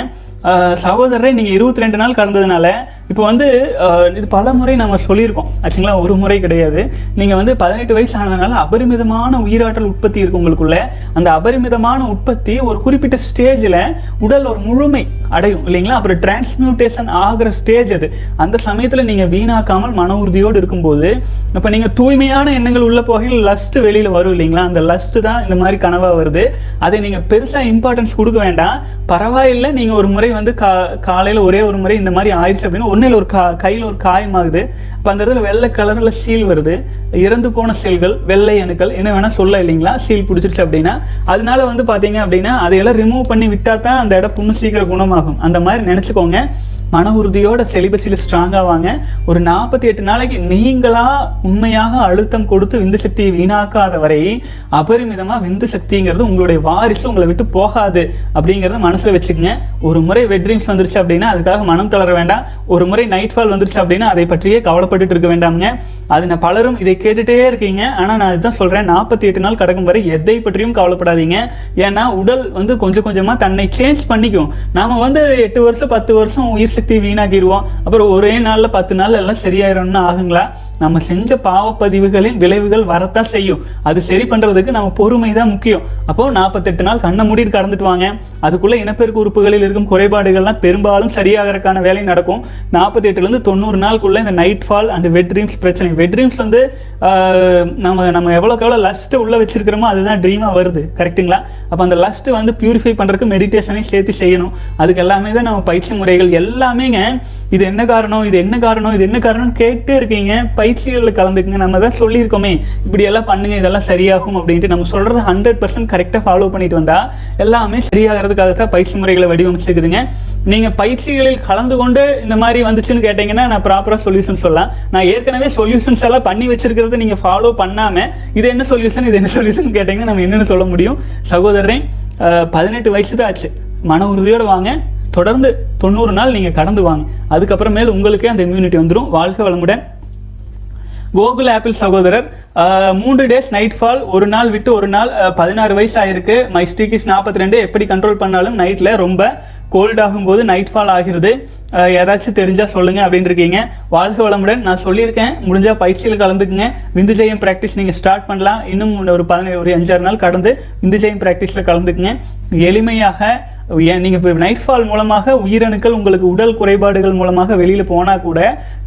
[SPEAKER 1] சகோதரரை நீங்கள் இருபத்தி ரெண்டு நாள் கடந்ததுனால இப்போ வந்து இது பல முறை நம்ம சொல்லியிருக்கோம் ஆச்சுங்களா ஒரு முறை கிடையாது நீங்கள் வந்து பதினெட்டு வயசு ஆனதுனால அபரிமிதமான உயிராற்றல் உற்பத்தி இருக்கு உங்களுக்குள்ள அந்த அபரிமிதமான உற்பத்தி ஒரு குறிப்பிட்ட ஸ்டேஜில் உடல் ஒரு முழுமை அடையும் இல்லைங்களா அப்புறம் டிரான்ஸ்மியூட்டேஷன் ஆகிற ஸ்டேஜ் அது அந்த சமயத்தில் நீங்கள் வீணாக்காமல் மன உறுதியோடு இருக்கும்போது இப்போ நீங்கள் தூய்மையான எண்ணங்கள் உள்ள போகையில் லஸ்ட்டு வெளியில் வரும் இல்லைங்களா அந்த லஸ்ட்டு தான் இந்த மாதிரி கனவாக வருது அதை நீங்கள் பெருசாக இம்பார்ட்டன்ஸ் கொடுக்க வேண்டாம் பரவாயில்லை நீங்கள் ஒரு முறை வந்து கா காலையில் ஒரே ஒரு முறை இந்த மாதிரி ஆயிடுச்சு அப்படின்னு ஒன்று கண்ணில் ஒரு கா கையில் ஒரு காயமாகுது இப்போ அந்த இடத்துல வெள்ளை கலரில் சீல் வருது இறந்து போன சீல்கள் வெள்ளை அணுக்கள் என்ன வேணால் சொல்ல இல்லைங்களா சீல் பிடிச்சிருச்சு அப்படின்னா அதனால வந்து பார்த்தீங்க அப்படின்னா அதையெல்லாம் ரிமூவ் பண்ணி விட்டால் தான் அந்த இடம் புண்ணு சீக்கிரம் குணமாகும் அந்த மாதிரி நினச்சிக்கோங்க மன உறுதியோட செலிபஸில் ஸ்ட்ராங்காக வாங்க ஒரு நாற்பத்தி எட்டு நாளைக்கு நீங்களாக உண்மையாக அழுத்தம் கொடுத்து விந்து சக்தியை வீணாக்காத வரை அபரிமிதமாக விந்து சக்திங்கிறது உங்களுடைய வாரிசு உங்களை விட்டு போகாது அப்படிங்கிறத மனசில் வச்சுக்கோங்க ஒரு முறை வெட் ட்ரீம்ஸ் வந்துருச்சு அப்படின்னா அதுக்காக மனம் தளர வேண்டாம் ஒரு முறை நைட் ஃபால் வந்துருச்சு அப்படின்னா அதை பற்றியே கவலைப்பட்டு இருக்க வேண்டாமுங்க அது நான் பலரும் இதை கேட்டுகிட்டே இருக்கீங்க ஆனால் நான் அதுதான் சொல்கிறேன் நாற்பத்தி எட்டு நாள் கடக்கும் வரை எதை பற்றியும் கவலைப்படாதீங்க ஏன்னா உடல் வந்து கொஞ்சம் கொஞ்சமாக தன்னை சேஞ்ச் பண்ணிக்கும் நாம் வந்து எட்டு வருஷம் பத்து வருஷம் உயிர் சக்தி வீணாக்கிடுவோம் அப்புறம் ஒரே நாளில் பத்து நாள் எல்லாம் சரியாயிரும்னு ஆகுங்களா நம்ம செஞ்ச பாவப்பதிவுகளின் விளைவுகள் வரத்தான் செய்யும் அது சரி பண்ணுறதுக்கு நம்ம பொறுமை தான் முக்கியம் அப்போது நாற்பத்தெட்டு நாள் கண்ணை மூடிட்டு கடந்துட்டு வாங்க அதுக்குள்ளே இனப்பெருக்கு உறுப்புகளில் இருக்கும் குறைபாடுகள்லாம் பெரும்பாலும் சரியாகிறதுக்கான வேலை நடக்கும் நாற்பத்தெட்டுலேருந்து தொண்ணூறு நாளுக்குள்ளே இந்த night fall and wet dreams பிரச்சனை வெட் ட்ரீம்ஸ் வந்து நம்ம நம்ம எவ்வளோக்கு எவ்வளோ லஸ்ட்டு உள்ளே வச்சிருக்கிறோமோ அதுதான் ட்ரீமாக வருது கரெக்டுங்களா அப்போ அந்த லஸ்ட்டு வந்து பியூரிஃபை பண்ணுறதுக்கு மெடிடேஷனையும் சேர்த்து செய்யணும் அதுக்கு எல்லாமே தான் நம்ம பயிற்சி முறைகள் எல்லாமேங்க இது என்ன காரணம் இது என்ன காரணம் இது என்ன காரணம் கேட்டே இருக்கீங்க பயிற்சிகளில் கலந்துக்குங்க நம்ம தான் சொல்லியிருக்கோமே இப்படி எல்லாம் பண்ணுங்க இதெல்லாம் சரியாகும் அப்படின்ட்டு நம்ம சொல்றது ஹண்ட்ரட் பர்சன்ட் கரெக்டாக ஃபாலோ பண்ணிட்டு வந்தா எல்லாமே சரியாகிறதுக்காக தான் பயிற்சி முறைகளை வடிவமைச்சிருக்குதுங்க நீங்கள் பயிற்சிகளில் கலந்து கொண்டு இந்த மாதிரி வந்துச்சுன்னு கேட்டீங்கன்னா நான் ப்ராப்பராக சொல்யூஷன் சொல்லலாம் நான் ஏற்கனவே சொல்யூஷன்ஸ் எல்லாம் பண்ணி வச்சிருக்கிறத நீங்கள் ஃபாலோ பண்ணாமல் இது என்ன சொல்யூஷன் இது என்ன சொல்யூஷன் கேட்டிங்கன்னா நம்ம என்னென்னு சொல்ல முடியும் சகோதரன் பதினெட்டு வயசு தான் ஆச்சு மன உறுதியோடு வாங்க தொடர்ந்து தொண்ணூறு நாள் நீங்கள் கடந்து வாங்க அதுக்கப்புறமேல் உங்களுக்கே அந்த இம்யூனிட்டி வந்துடும் வாழ்க வளமுடன் கோகுல் ஆப்பிள் சகோதரர் மூன்று டேஸ் நைட் ஃபால் ஒரு நாள் விட்டு ஒரு நாள் பதினாறு வயசு ஆயிருக்கு மை ஸ்டீகிஸ் நாற்பத்தி ரெண்டு எப்படி கண்ட்ரோல் பண்ணாலும் நைட்டில் ரொம்ப கோல்ட் ஆகும்போது நைட் ஃபால் ஆகிறது ஏதாச்சும் தெரிஞ்சால் சொல்லுங்கள் அப்படின்னு இருக்கீங்க வாழ்க வளமுடன் நான் சொல்லியிருக்கேன் முடிஞ்சால் பயிற்சியில் கலந்துக்குங்க விந்து ஜெயம் ப்ராக்டிஸ் நீங்கள் ஸ்டார்ட் பண்ணலாம் இன்னும் ஒரு பதினேழு ஒரு அஞ்சாறு நாள் கடந்து விந்து ஜெயம் ப்ராக்டிஸில் கலந்துக்குங்க எளிமையாக நீங்கள் இப்போ ஃபால் மூலமாக உயிரணுக்கள் உங்களுக்கு உடல் குறைபாடுகள் மூலமாக வெளியில் போனால் கூட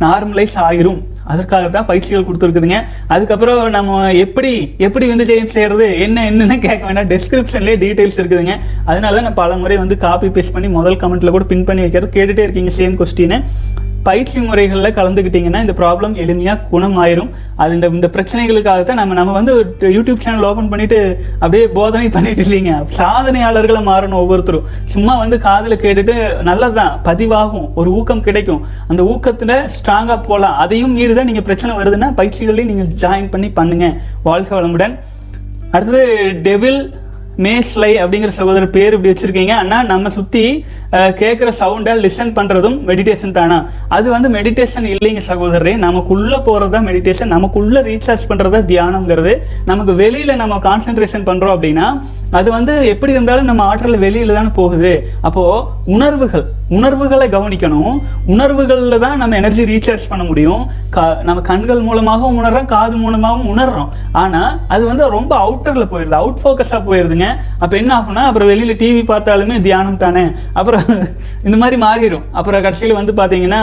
[SPEAKER 1] நார்மலைஸ் ஆயிரும் அதற்காக தான் பயிற்சிகள் கொடுத்துருக்குதுங்க அதுக்கப்புறம் நம்ம எப்படி எப்படி வந்து ஜெயின் செய்கிறது என்ன என்னென்னு கேட்க வேண்டாம் டெஸ்கிரிப்ஷன்லேயே டீட்டெயில்ஸ் இருக்குதுங்க அதனால தான் நான் பல முறை வந்து காப்பி பேஸ்ட் பண்ணி முதல் கமெண்ட்டில் கூட பின் பண்ணி வைக்கிறது கேட்டுகிட்டே இருக்கீங்க சேம் கொஸ்டின்னு பயிற்சி முறைகளில் கலந்துக்கிட்டிங்கன்னா இந்த ப்ராப்ளம் எளிமையாக குணம் ஆயிரும் அது இந்த இந்த பிரச்சனைகளுக்காக தான் நம்ம நம்ம வந்து யூடியூப் சேனல் ஓப்பன் பண்ணிட்டு அப்படியே போதனை பண்ணிட்டு இல்லைங்க சாதனையாளர்களை மாறணும் ஒவ்வொருத்தரும் சும்மா வந்து காதில் கேட்டுட்டு நல்லதுதான் பதிவாகும் ஒரு ஊக்கம் கிடைக்கும் அந்த ஊக்கத்தில் ஸ்ட்ராங்காக போகலாம் அதையும் மீறி தான் நீங்கள் பிரச்சனை வருதுன்னா பயிற்சிகளையும் நீங்கள் ஜாயின் பண்ணி பண்ணுங்கள் வாழ்க வளமுடன் அடுத்தது டெவில் மேஸ்லை அப்படிங்கிற சகோதரர் பேர் இப்படி வச்சுருக்கீங்க ஆனால் நம்ம சுற்றி கேட்குற சவுண்டை லிசன் பண்ணுறதும் மெடிடேஷன் தானா அது வந்து மெடிடேஷன் இல்லைங்க சகோதரரே நமக்குள்ளே போகிறது தான் மெடிடேஷன் நமக்குள்ளே ரீசார்ஜ் பண்ணுறது தியானங்கிறது நமக்கு வெளியில் நம்ம கான்சென்ட்ரேஷன் பண்ணுறோம் அப்படின்னா அது வந்து எப்படி இருந்தாலும் நம்ம ஆற்றல் வெளியில் தானே போகுது அப்போது உணர்வுகள் உணர்வுகளை கவனிக்கணும் உணர்வுகளில் தான் நம்ம எனர்ஜி ரீசார்ஜ் பண்ண முடியும் க நம்ம கண்கள் மூலமாகவும் உணர்றோம் காது மூலமாகவும் உணர்றோம் ஆனால் அது வந்து ரொம்ப அவுட்டரில் போயிடுது அவுட் ஃபோக்கஸாக போயிடுதுங்க அப்போ என்ன ஆகும்னா அப்புறம் வெளியில் டிவி பார்த்தாலுமே தியானம் தானே அப்புறம் அப்புறம் இந்த மாதிரி மாறிடும் அப்புறம் கடைசியில் வந்து பார்த்தீங்கன்னா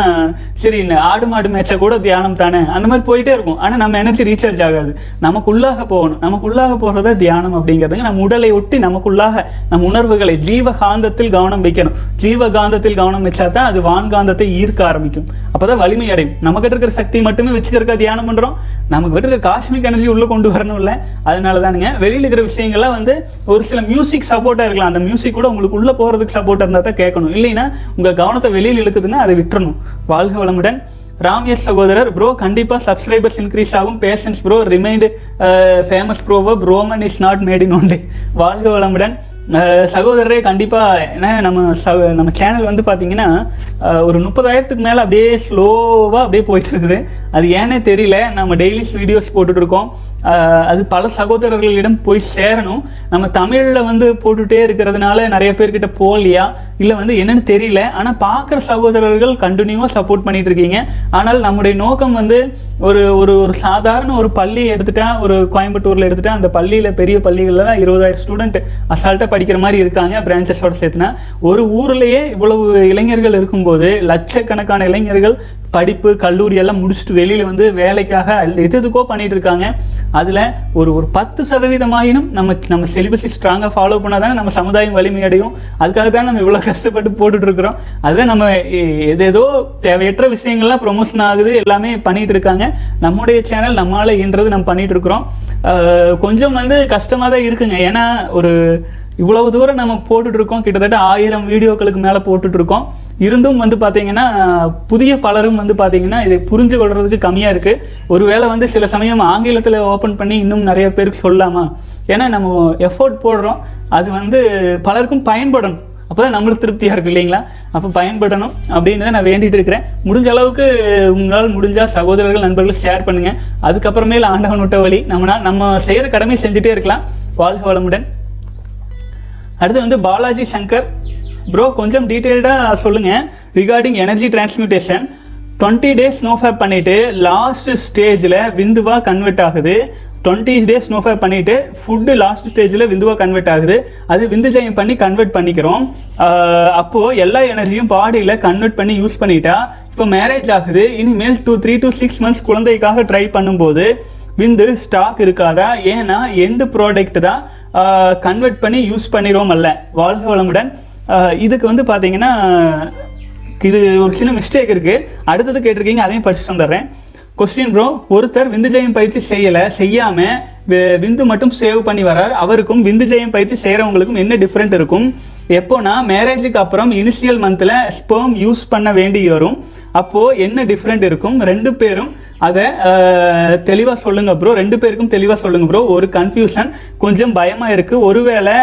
[SPEAKER 1] சரி ஆடு மாடு மேட்சை கூட தியானம் தானே அந்த மாதிரி போயிட்டே இருக்கும் ஆனால் நம்ம எனர்ஜி ரீசார்ஜ் ஆகாது நமக்குள்ளாக போகணும் நமக்குள்ளாக போகிறத தியானம் அப்படிங்கிறது நம்ம உடலை ஒட்டி நமக்குள்ளாக நம் உணர்வுகளை ஜீவகாந்தத்தில் கவனம் வைக்கணும் ஜீவகாந்தத்தில் கவனம் வச்சா தான் அது வான்காந்தத்தை ஈர்க்க ஆரம்பிக்கும் அப்போ தான் வலிமை அடையும் நம்மகிட்ட இருக்கிற சக்தி மட்டுமே வச்சுக்கிறக்கா தியானம் பண்ணுறோம் நமக்கு இருக்கிற காஷ்மிக் எனர்ஜி உள்ளே கொண்டு வரணும் இல்லை அதனால தானுங்க வெளியில் இருக்கிற விஷயங்கள்லாம் வந்து ஒரு சில மியூசிக் சப்போர்ட்டாக இருக்கலாம் அந்த மியூசிக் கூட உங்களுக்கு உள்ளே போகிறதுக்கு சப்போர்ட்டாக இருந்தால் தான் கேட்கணும் இல்லைன்னா உங்கள் கவனத்தை வெளியில் இழுக்குதுன்னா அதை விட்டுறணும் வாழ்க வளமுடன் ராம் எஸ் சகோதரர் ப்ரோ கண்டிப்பாக சப்ஸ்கிரைபர்ஸ் இன்க்ரீஸ் ஆகும் பேஷன்ஸ் ப்ரோ ரிமைண்ட் ஃபேமஸ் ப்ரோவோ ப்ரோமன் is not made in only வாழ்க வளமுடன் uh, சகோதரரே கண்டிப்பாக ஏன்னா நம்ம ச நம்ம சேனல் வந்து பார்த்தீங்கன்னா uh, ஒரு முப்பதாயிரத்துக்கு மேலே அப்படியே ஸ்லோவாக அப்படியே போயிட்டு இருக்குது அது ஏன்னே தெரியல நம்ம டெய்லிஸ் வீடியோஸ் போட்டுட்ருக்கோம் அது பல சகோதரர்களிடம் போய் சேரணும் நம்ம தமிழில் வந்து போட்டுகிட்டே இருக்கிறதுனால நிறைய பேர்கிட்ட போகலையா இல்லை வந்து என்னன்னு தெரியல ஆனால் பார்க்குற சகோதரர்கள் கண்டினியூவாக சப்போர்ட் பண்ணிட்டு இருக்கீங்க ஆனால் நம்முடைய நோக்கம் வந்து ஒரு ஒரு ஒரு சாதாரண ஒரு பள்ளி எடுத்துட்டா ஒரு கோயம்புத்தூரில் எடுத்துட்டா அந்த பள்ளியில் பெரிய பள்ளிகளில் இருபதாயிரம் ஸ்டூடெண்ட் அசால்ட்டாக படிக்கிற மாதிரி இருக்காங்க பிரான்ச்சஸோட சேர்த்துனா ஒரு ஊர்லேயே இவ்வளவு இளைஞர்கள் இருக்கும்போது லட்சக்கணக்கான இளைஞர்கள் படிப்பு கல்லூரி எல்லாம் முடிச்சுட்டு வெளியில் வந்து வேலைக்காக எது எதுக்கோ பண்ணிட்டு இருக்காங்க அதில் ஒரு ஒரு பத்து சதவீதமாயினும் நம்ம நம்ம சிலிபஸை ஸ்ட்ராங்காக ஃபாலோ பண்ணால் தானே நம்ம சமுதாயம் வலிமையடையும் அதுக்காக தான் நம்ம இவ்வளோ கஷ்டப்பட்டு போட்டுட்ருக்குறோம் அதுதான் நம்ம எதேதோ தேவையற்ற விஷயங்கள்லாம் ப்ரொமோஷன் ஆகுது எல்லாமே பண்ணிகிட்டு இருக்காங்க நம்முடைய சேனல் நம்மளால் இன்றது நம்ம பண்ணிகிட்டு இருக்கிறோம் கொஞ்சம் வந்து கஷ்டமாக தான் இருக்குங்க ஏன்னா ஒரு இவ்வளவு தூரம் நம்ம போட்டுட்ருக்கோம் கிட்டத்தட்ட ஆயிரம் வீடியோக்களுக்கு மேலே போட்டுட்ருக்கோம் இருந்தும் வந்து பார்த்தீங்கன்னா புதிய பலரும் வந்து பார்த்தீங்கன்னா இதை புரிஞ்சு கொள்றதுக்கு கம்மியாக இருக்குது ஒருவேளை வந்து சில சமயம் ஆங்கிலத்தில் ஓப்பன் பண்ணி இன்னும் நிறைய பேருக்கு சொல்லலாமா ஏன்னா நம்ம எஃபோர்ட் போடுறோம் அது வந்து பலருக்கும் பயன்படணும் அப்போ தான் நம்மளுக்கு திருப்தியாக இருக்கும் இல்லைங்களா அப்போ பயன்படணும் அப்படின்னு தான் நான் வேண்டிகிட்டு இருக்கிறேன் முடிஞ்ச அளவுக்கு உங்களால் முடிஞ்சால் சகோதரர்கள் நண்பர்கள் ஷேர் பண்ணுங்கள் அதுக்கப்புறமேல ஆண்டவன் விட்ட வழி நம்மனா நம்ம செய்கிற கடமை செஞ்சுட்டே இருக்கலாம் வாழ்க வளமுடன் அடுத்து வந்து பாலாஜி சங்கர் ப்ரோ கொஞ்சம் டீட்டெயில்டாக சொல்லுங்கள் regarding energy transmutation twenty days ஸ்னோஃபேப் பண்ணிவிட்டு லாஸ்ட் ஸ்டேஜில் விந்துவாக கன்வெர்ட் ஆகுது டுவெண்ட்டி டேஸ் ஸ்னோஃபை பண்ணிவிட்டு ஃபுட்டு லாஸ்ட் ஸ்டேஜில் விந்துவாக கன்வெர்ட் ஆகுது அது விந்து ஜெயம் பண்ணி கன்வெர்ட் பண்ணிக்கிறோம் அப்போது எல்லா எனர்ஜியும் பாடியில் கன்வெர்ட் பண்ணி யூஸ் பண்ணிட்டா இப்போ மேரேஜ் ஆகுது இனிமேல் two three two six months குழந்தைக்காக ட்ரை பண்ணும்போது விந்து ஸ்டாக் இருக்காதா ஏன்னா எந்த ப்ராடக்ட் தான் கன்வெர்ட் பண்ணி யூஸ் பண்ணிடுவோம் அல்ல வாழ்க வளமுடன் இதுக்கு வந்து பார்த்தீங்கன்னா இது ஒரு சின்ன மிஸ்டேக் இருக்குது அடுத்தது கேட்டிருக்கீங்க அதையும் படிச்சுட்டு வந்துடுறேன் கொஸ்டின் ப்ரோ ஒருத்தர் விந்து ஜெயம் பயிற்சி செய்யலை செய்யாமல் விந்து மட்டும் சேவ் பண்ணி வரார் அவருக்கும் விந்து ஜெயம் பயிற்சி செய்கிறவங்களுக்கும் என்ன டிஃப்ரெண்ட் இருக்கும் எப்போனா மேரேஜுக்கு அப்புறம் இனிஷியல் மந்தில் ஸ்பேம் யூஸ் பண்ண வேண்டி வரும் அப்போது என்ன டிஃப்ரெண்ட் இருக்கும் ரெண்டு பேரும் அதை தெளிவாக சொல்லுங்கள் ப்ரோ ரெண்டு பேருக்கும் தெளிவாக சொல்லுங்கள் ப்ரோ ஒரு கன்ஃபியூஷன் கொஞ்சம் பயமாக இருக்குது ஒருவேளை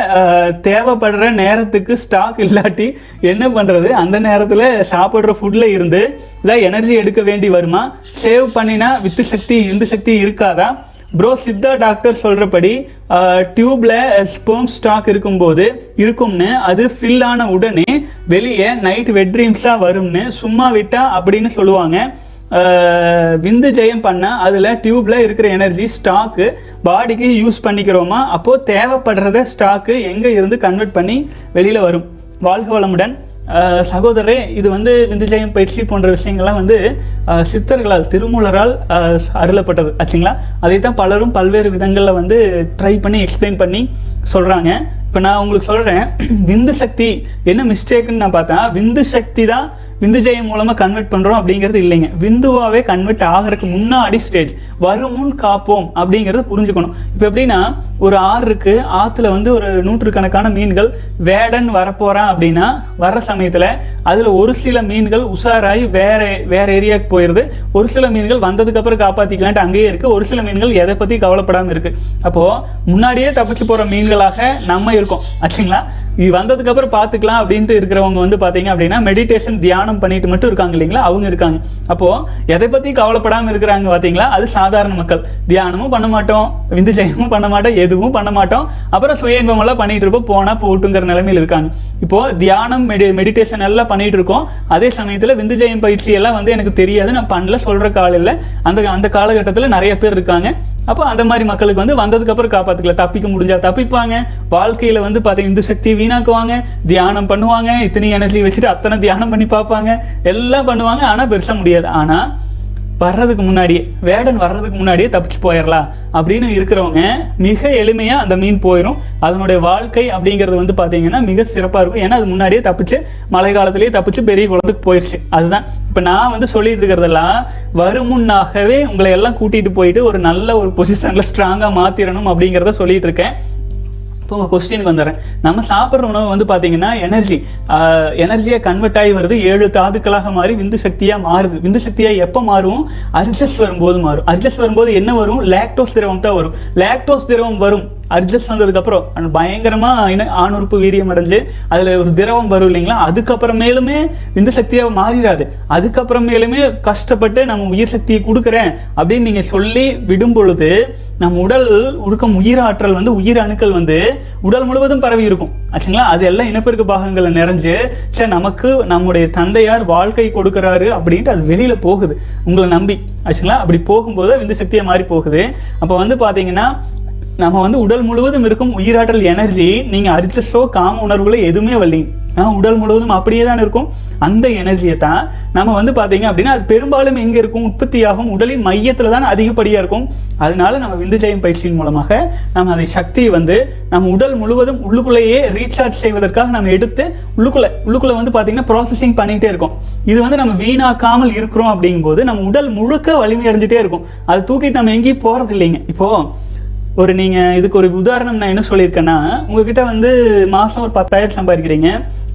[SPEAKER 1] தேவைப்படுற நேரத்துக்கு ஸ்டாக் இல்லாட்டி என்ன பண்ணுறது அந்த நேரத்தில் சாப்பிட்ற ஃபுட்டில் இருந்து இதாக எனர்ஜி எடுக்க வேண்டி வருமா சேவ் பண்ணினா வித்து சக்தி இந்து சக்தி இருக்காதா ப்ரோ சித்தா டாக்டர் சொல்கிறபடி டியூப்பில் ஸ்போம் ஸ்டாக் இருக்கும்போது இருக்கும்னு அது ஃபில் ஆன உடனே வெளியே நைட் வெட்ரீம்ஸாக வரும்னு சும்மா விட்டா அப்படின்னு சொல்லுவாங்க விந்து ஜெயம் பண்ணால் அதில் டியூப்பில் இருக்கிற எனர்ஜி ஸ்டாக்கு பாடிக்கு யூஸ் பண்ணிக்கிறோமா அப்போது தேவைப்படுறத ஸ்டாக்கு எங்கே இருந்து கன்வெர்ட் பண்ணி வெளியில் வரும் வாழ்க வளமுடன் சகோதரரே இது வந்து விந்துஜயம் பயிற்சி போன்ற விஷயங்கள்லாம் வந்து சித்தர்களால் திருமூலரால் அருளப்பட்டது ஆச்சுங்களா அதை தான் பலரும் பல்வேறு விதங்களில் வந்து ட்ரை பண்ணி எக்ஸ்பிளைன் பண்ணி சொல்கிறாங்க இப்போ நான் உங்களுக்கு சொல்கிறேன் விந்து சக்தி என்ன மிஸ்டேக்குன்னு நான் பார்த்தேன் விந்து சக்தி தான் விந்துஜயம் மூலமாக கன்வெர்ட் பண்ணுறோம் அப்படிங்கிறது இல்லைங்க விந்துவாவே கன்வெர்ட் ஆகிறதுக்கு முன்னாடி ஸ்டேஜ் வருமுன் காப்போம் அப்படிங்கறத புரிஞ்சுக்கணும் இப்போ எப்படின்னா ஒரு ஆறு இருக்குது ஆற்றுல வந்து ஒரு நூற்றுக்கணக்கான மீன்கள் வேடன் வரப்போகிறான் அப்படின்னா வர்ற சமயத்தில் அதில் ஒரு சில மீன்கள் உஷாராகி வேற வேற ஏரியாவுக்கு போயிடுது ஒரு சில மீன்கள் வந்ததுக்கப்புறம் காப்பாற்றிக்கலான்ட்டு அங்கேயே இருக்குது ஒரு சில மீன்கள் எதை பற்றி கவலைப்படாமல் இருக்குது அப்போது முன்னாடியே தப்பிச்சு போகிற மீன்களாக நம்ம இருக்கோம் ஆச்சுங்களா இது வந்ததுக்கப்புறம் பார்த்துக்கலாம் அப்படின்ட்டு இருக்கிறவங்க வந்து பார்த்தீங்க அப்படின்னா மெடிடேஷன் தியானம் பண்ணிட்டு மட்டும் இருக்காங்க இல்லைங்களா அவங்க இருக்காங்க அப்போது எதை பற்றி கவலைப்படாமல் இருக்கிறாங்க பார்த்தீங்களா அது சாதாரண மக்கள் தியானமும் பண்ண மாட்டோம் விந்து ஜெயமும் பண்ண மாட்டோம் எதுவும் பண்ண மாட்டோம் அப்புறம் சுய இன்பமெல்லாம் பண்ணிட்டு இருப்போம் போனால் போட்டுங்கிற நிலைமையில் இருக்காங்க இப்போது தியானம் மெடி மெடிடேஷன் எல்லாம் பண்ணிட்டு இருக்கோம் அதே சமயத்தில் விந்து ஜெயம் பயிற்சி எல்லாம் வந்து எனக்கு தெரியாது நான் பண்ணல சொல்கிற காலையில் அந்த அந்த காலகட்டத்தில் நிறைய பேர் இருக்காங்க அப்போ அந்த மாதிரி மக்களுக்கு வந்து வந்ததுக்கப்புறம் காப்பாற்றுக்கல தப்பிக்க முடிஞ்சால் தப்பிப்பாங்க வாழ்க்கையில் வந்து பார்த்தீங்க இந்த சக்தி வீணாக்குவாங்க தியானம் பண்ணுவாங்க இத்தனை எனர்ஜி வச்சுட்டு அத்தனை தியானம் பண்ணி பார்ப்பாங்க எல்லாம் பண்ணுவாங்க ஆனால் பெருசாக முடியாது ஆனால் வர்றதுக்கு முன்னாடியே வேடன் வர்றதுக்கு முன்னாடியே தப்பிச்சு போயிடலாம் அப்படின்னு இருக்கிறவங்க மிக எளிமையாக அந்த மீன் போயிடும் அதனுடைய வாழ்க்கை அப்படிங்கிறது வந்து பார்த்தீங்கன்னா மிக சிறப்பாக இருக்கும் ஏன்னா அது முன்னாடியே தப்பிச்சு மழை காலத்திலேயே தப்பிச்சு பெரிய குளத்துக்கு போயிடுச்சு அதுதான் இப்போ நான் வந்து சொல்லிட்டு இருக்கிறதெல்லாம் வரும் முன்னாகவே உங்களை எல்லாம் கூட்டிகிட்டு போயிட்டு ஒரு நல்ல ஒரு பொசிஷனில் ஸ்ட்ராங்காக மாற்றிடணும் அப்படிங்கிறத சொல்லிட்டு இருக்கேன் இப்போ உங்கள் கொஸ்டினுக்கு வந்துடுறேன் நம்ம சாப்பிட்ற உணவு வந்து பார்த்தீங்கன்னா எனர்ஜி எனர்ஜியாக கன்வெர்ட் ஆகி வருது ஏழு தாதுக்களாக மாறி விந்து சக்தியாக மாறுது விந்து சக்தியாக எப்போ மாறும் அர்ஜஸ் வரும்போது மாறும் அர்ஜஸ் வரும்போது என்ன வரும் லேக்டோஸ் திரவம் தான் வரும் லேக்டோஸ் திரவம் வரும் அட்ஜஸ்ட் வந்ததுக்கப்புறம் அண்ட் பயங்கரமாக இன ஆணுறுப்பு வீரியம் அடைஞ்சு அதில் ஒரு திரவம் வரும் இல்லைங்களா அதுக்கப்புறமேலுமே விந்து சக்தியாக மாறிடாது அதுக்கப்புறமேலுமே கஷ்டப்பட்டு நம்ம உயிர் சக்தியை கொடுக்குறேன் அப்படின்னு நீங்கள் சொல்லி விடும் பொழுது நம் உடல் உருக்கம் உயிர் ஆற்றல் வந்து உயிர் அணுக்கள் வந்து உடல் முழுவதும் பரவி இருக்கும் ஆச்சுங்களா அது எல்லாம் இனப்பெருக்க பாகங்களை நிறைஞ்சு சார் நமக்கு நம்முடைய தந்தையார் வாழ்க்கை கொடுக்குறாரு அப்படின்ட்டு அது வெளியில் போகுது உங்களை நம்பி ஆச்சுங்களா அப்படி போகும்போது விந்து சக்தியை மாறி போகுது அப்போ வந்து பார்த்தீங்கன்னா நம்ம வந்து உடல் முழுவதும் இருக்கும் உயிராற்றல் எனர்ஜி நீங்கள் அரிச்சோ காம உணர்வுகளை எதுவுமே வரலீங்க நான் உடல் முழுவதும் அப்படியே தான் இருக்கும் அந்த எனர்ஜியை தான் நம்ம வந்து பாத்தீங்க அப்படின்னா அது பெரும்பாலும் எங்கே இருக்கும் உற்பத்தி ஆகும் உடலின் மையத்தில் தான் அதிகப்படியாக இருக்கும் அதனால நம்ம விந்து ஜெயம் பயிற்சியின் மூலமாக நம்ம அதை சக்தியை வந்து நம்ம உடல் முழுவதும் உள்ளுக்குள்ளேயே ரீசார்ஜ் செய்வதற்காக நம்ம எடுத்து உள்ளுக்குள்ளே உள்ளுக்குள்ளே வந்து பார்த்தீங்கன்னா ப்ராசஸிங் பண்ணிகிட்டே இருக்கும் இது வந்து நம்ம வீணாக்காமல் இருக்கிறோம் அப்படிங்கும்போது நம்ம உடல் முழுக்க வலிமை அடைஞ்சிட்டே இருக்கும் அது தூக்கிட்டு நம்ம எங்கேயும் போறது இல்லைங்க இப்போது ஒரு நீங்கள் இதுக்கு ஒரு உதாரணம் நான் என்ன சொல்லியிருக்கேன்னா உங்ககிட்ட வந்து மாதம் ஒரு பத்தாயிரம் சம்பாதிக்கிறீங்க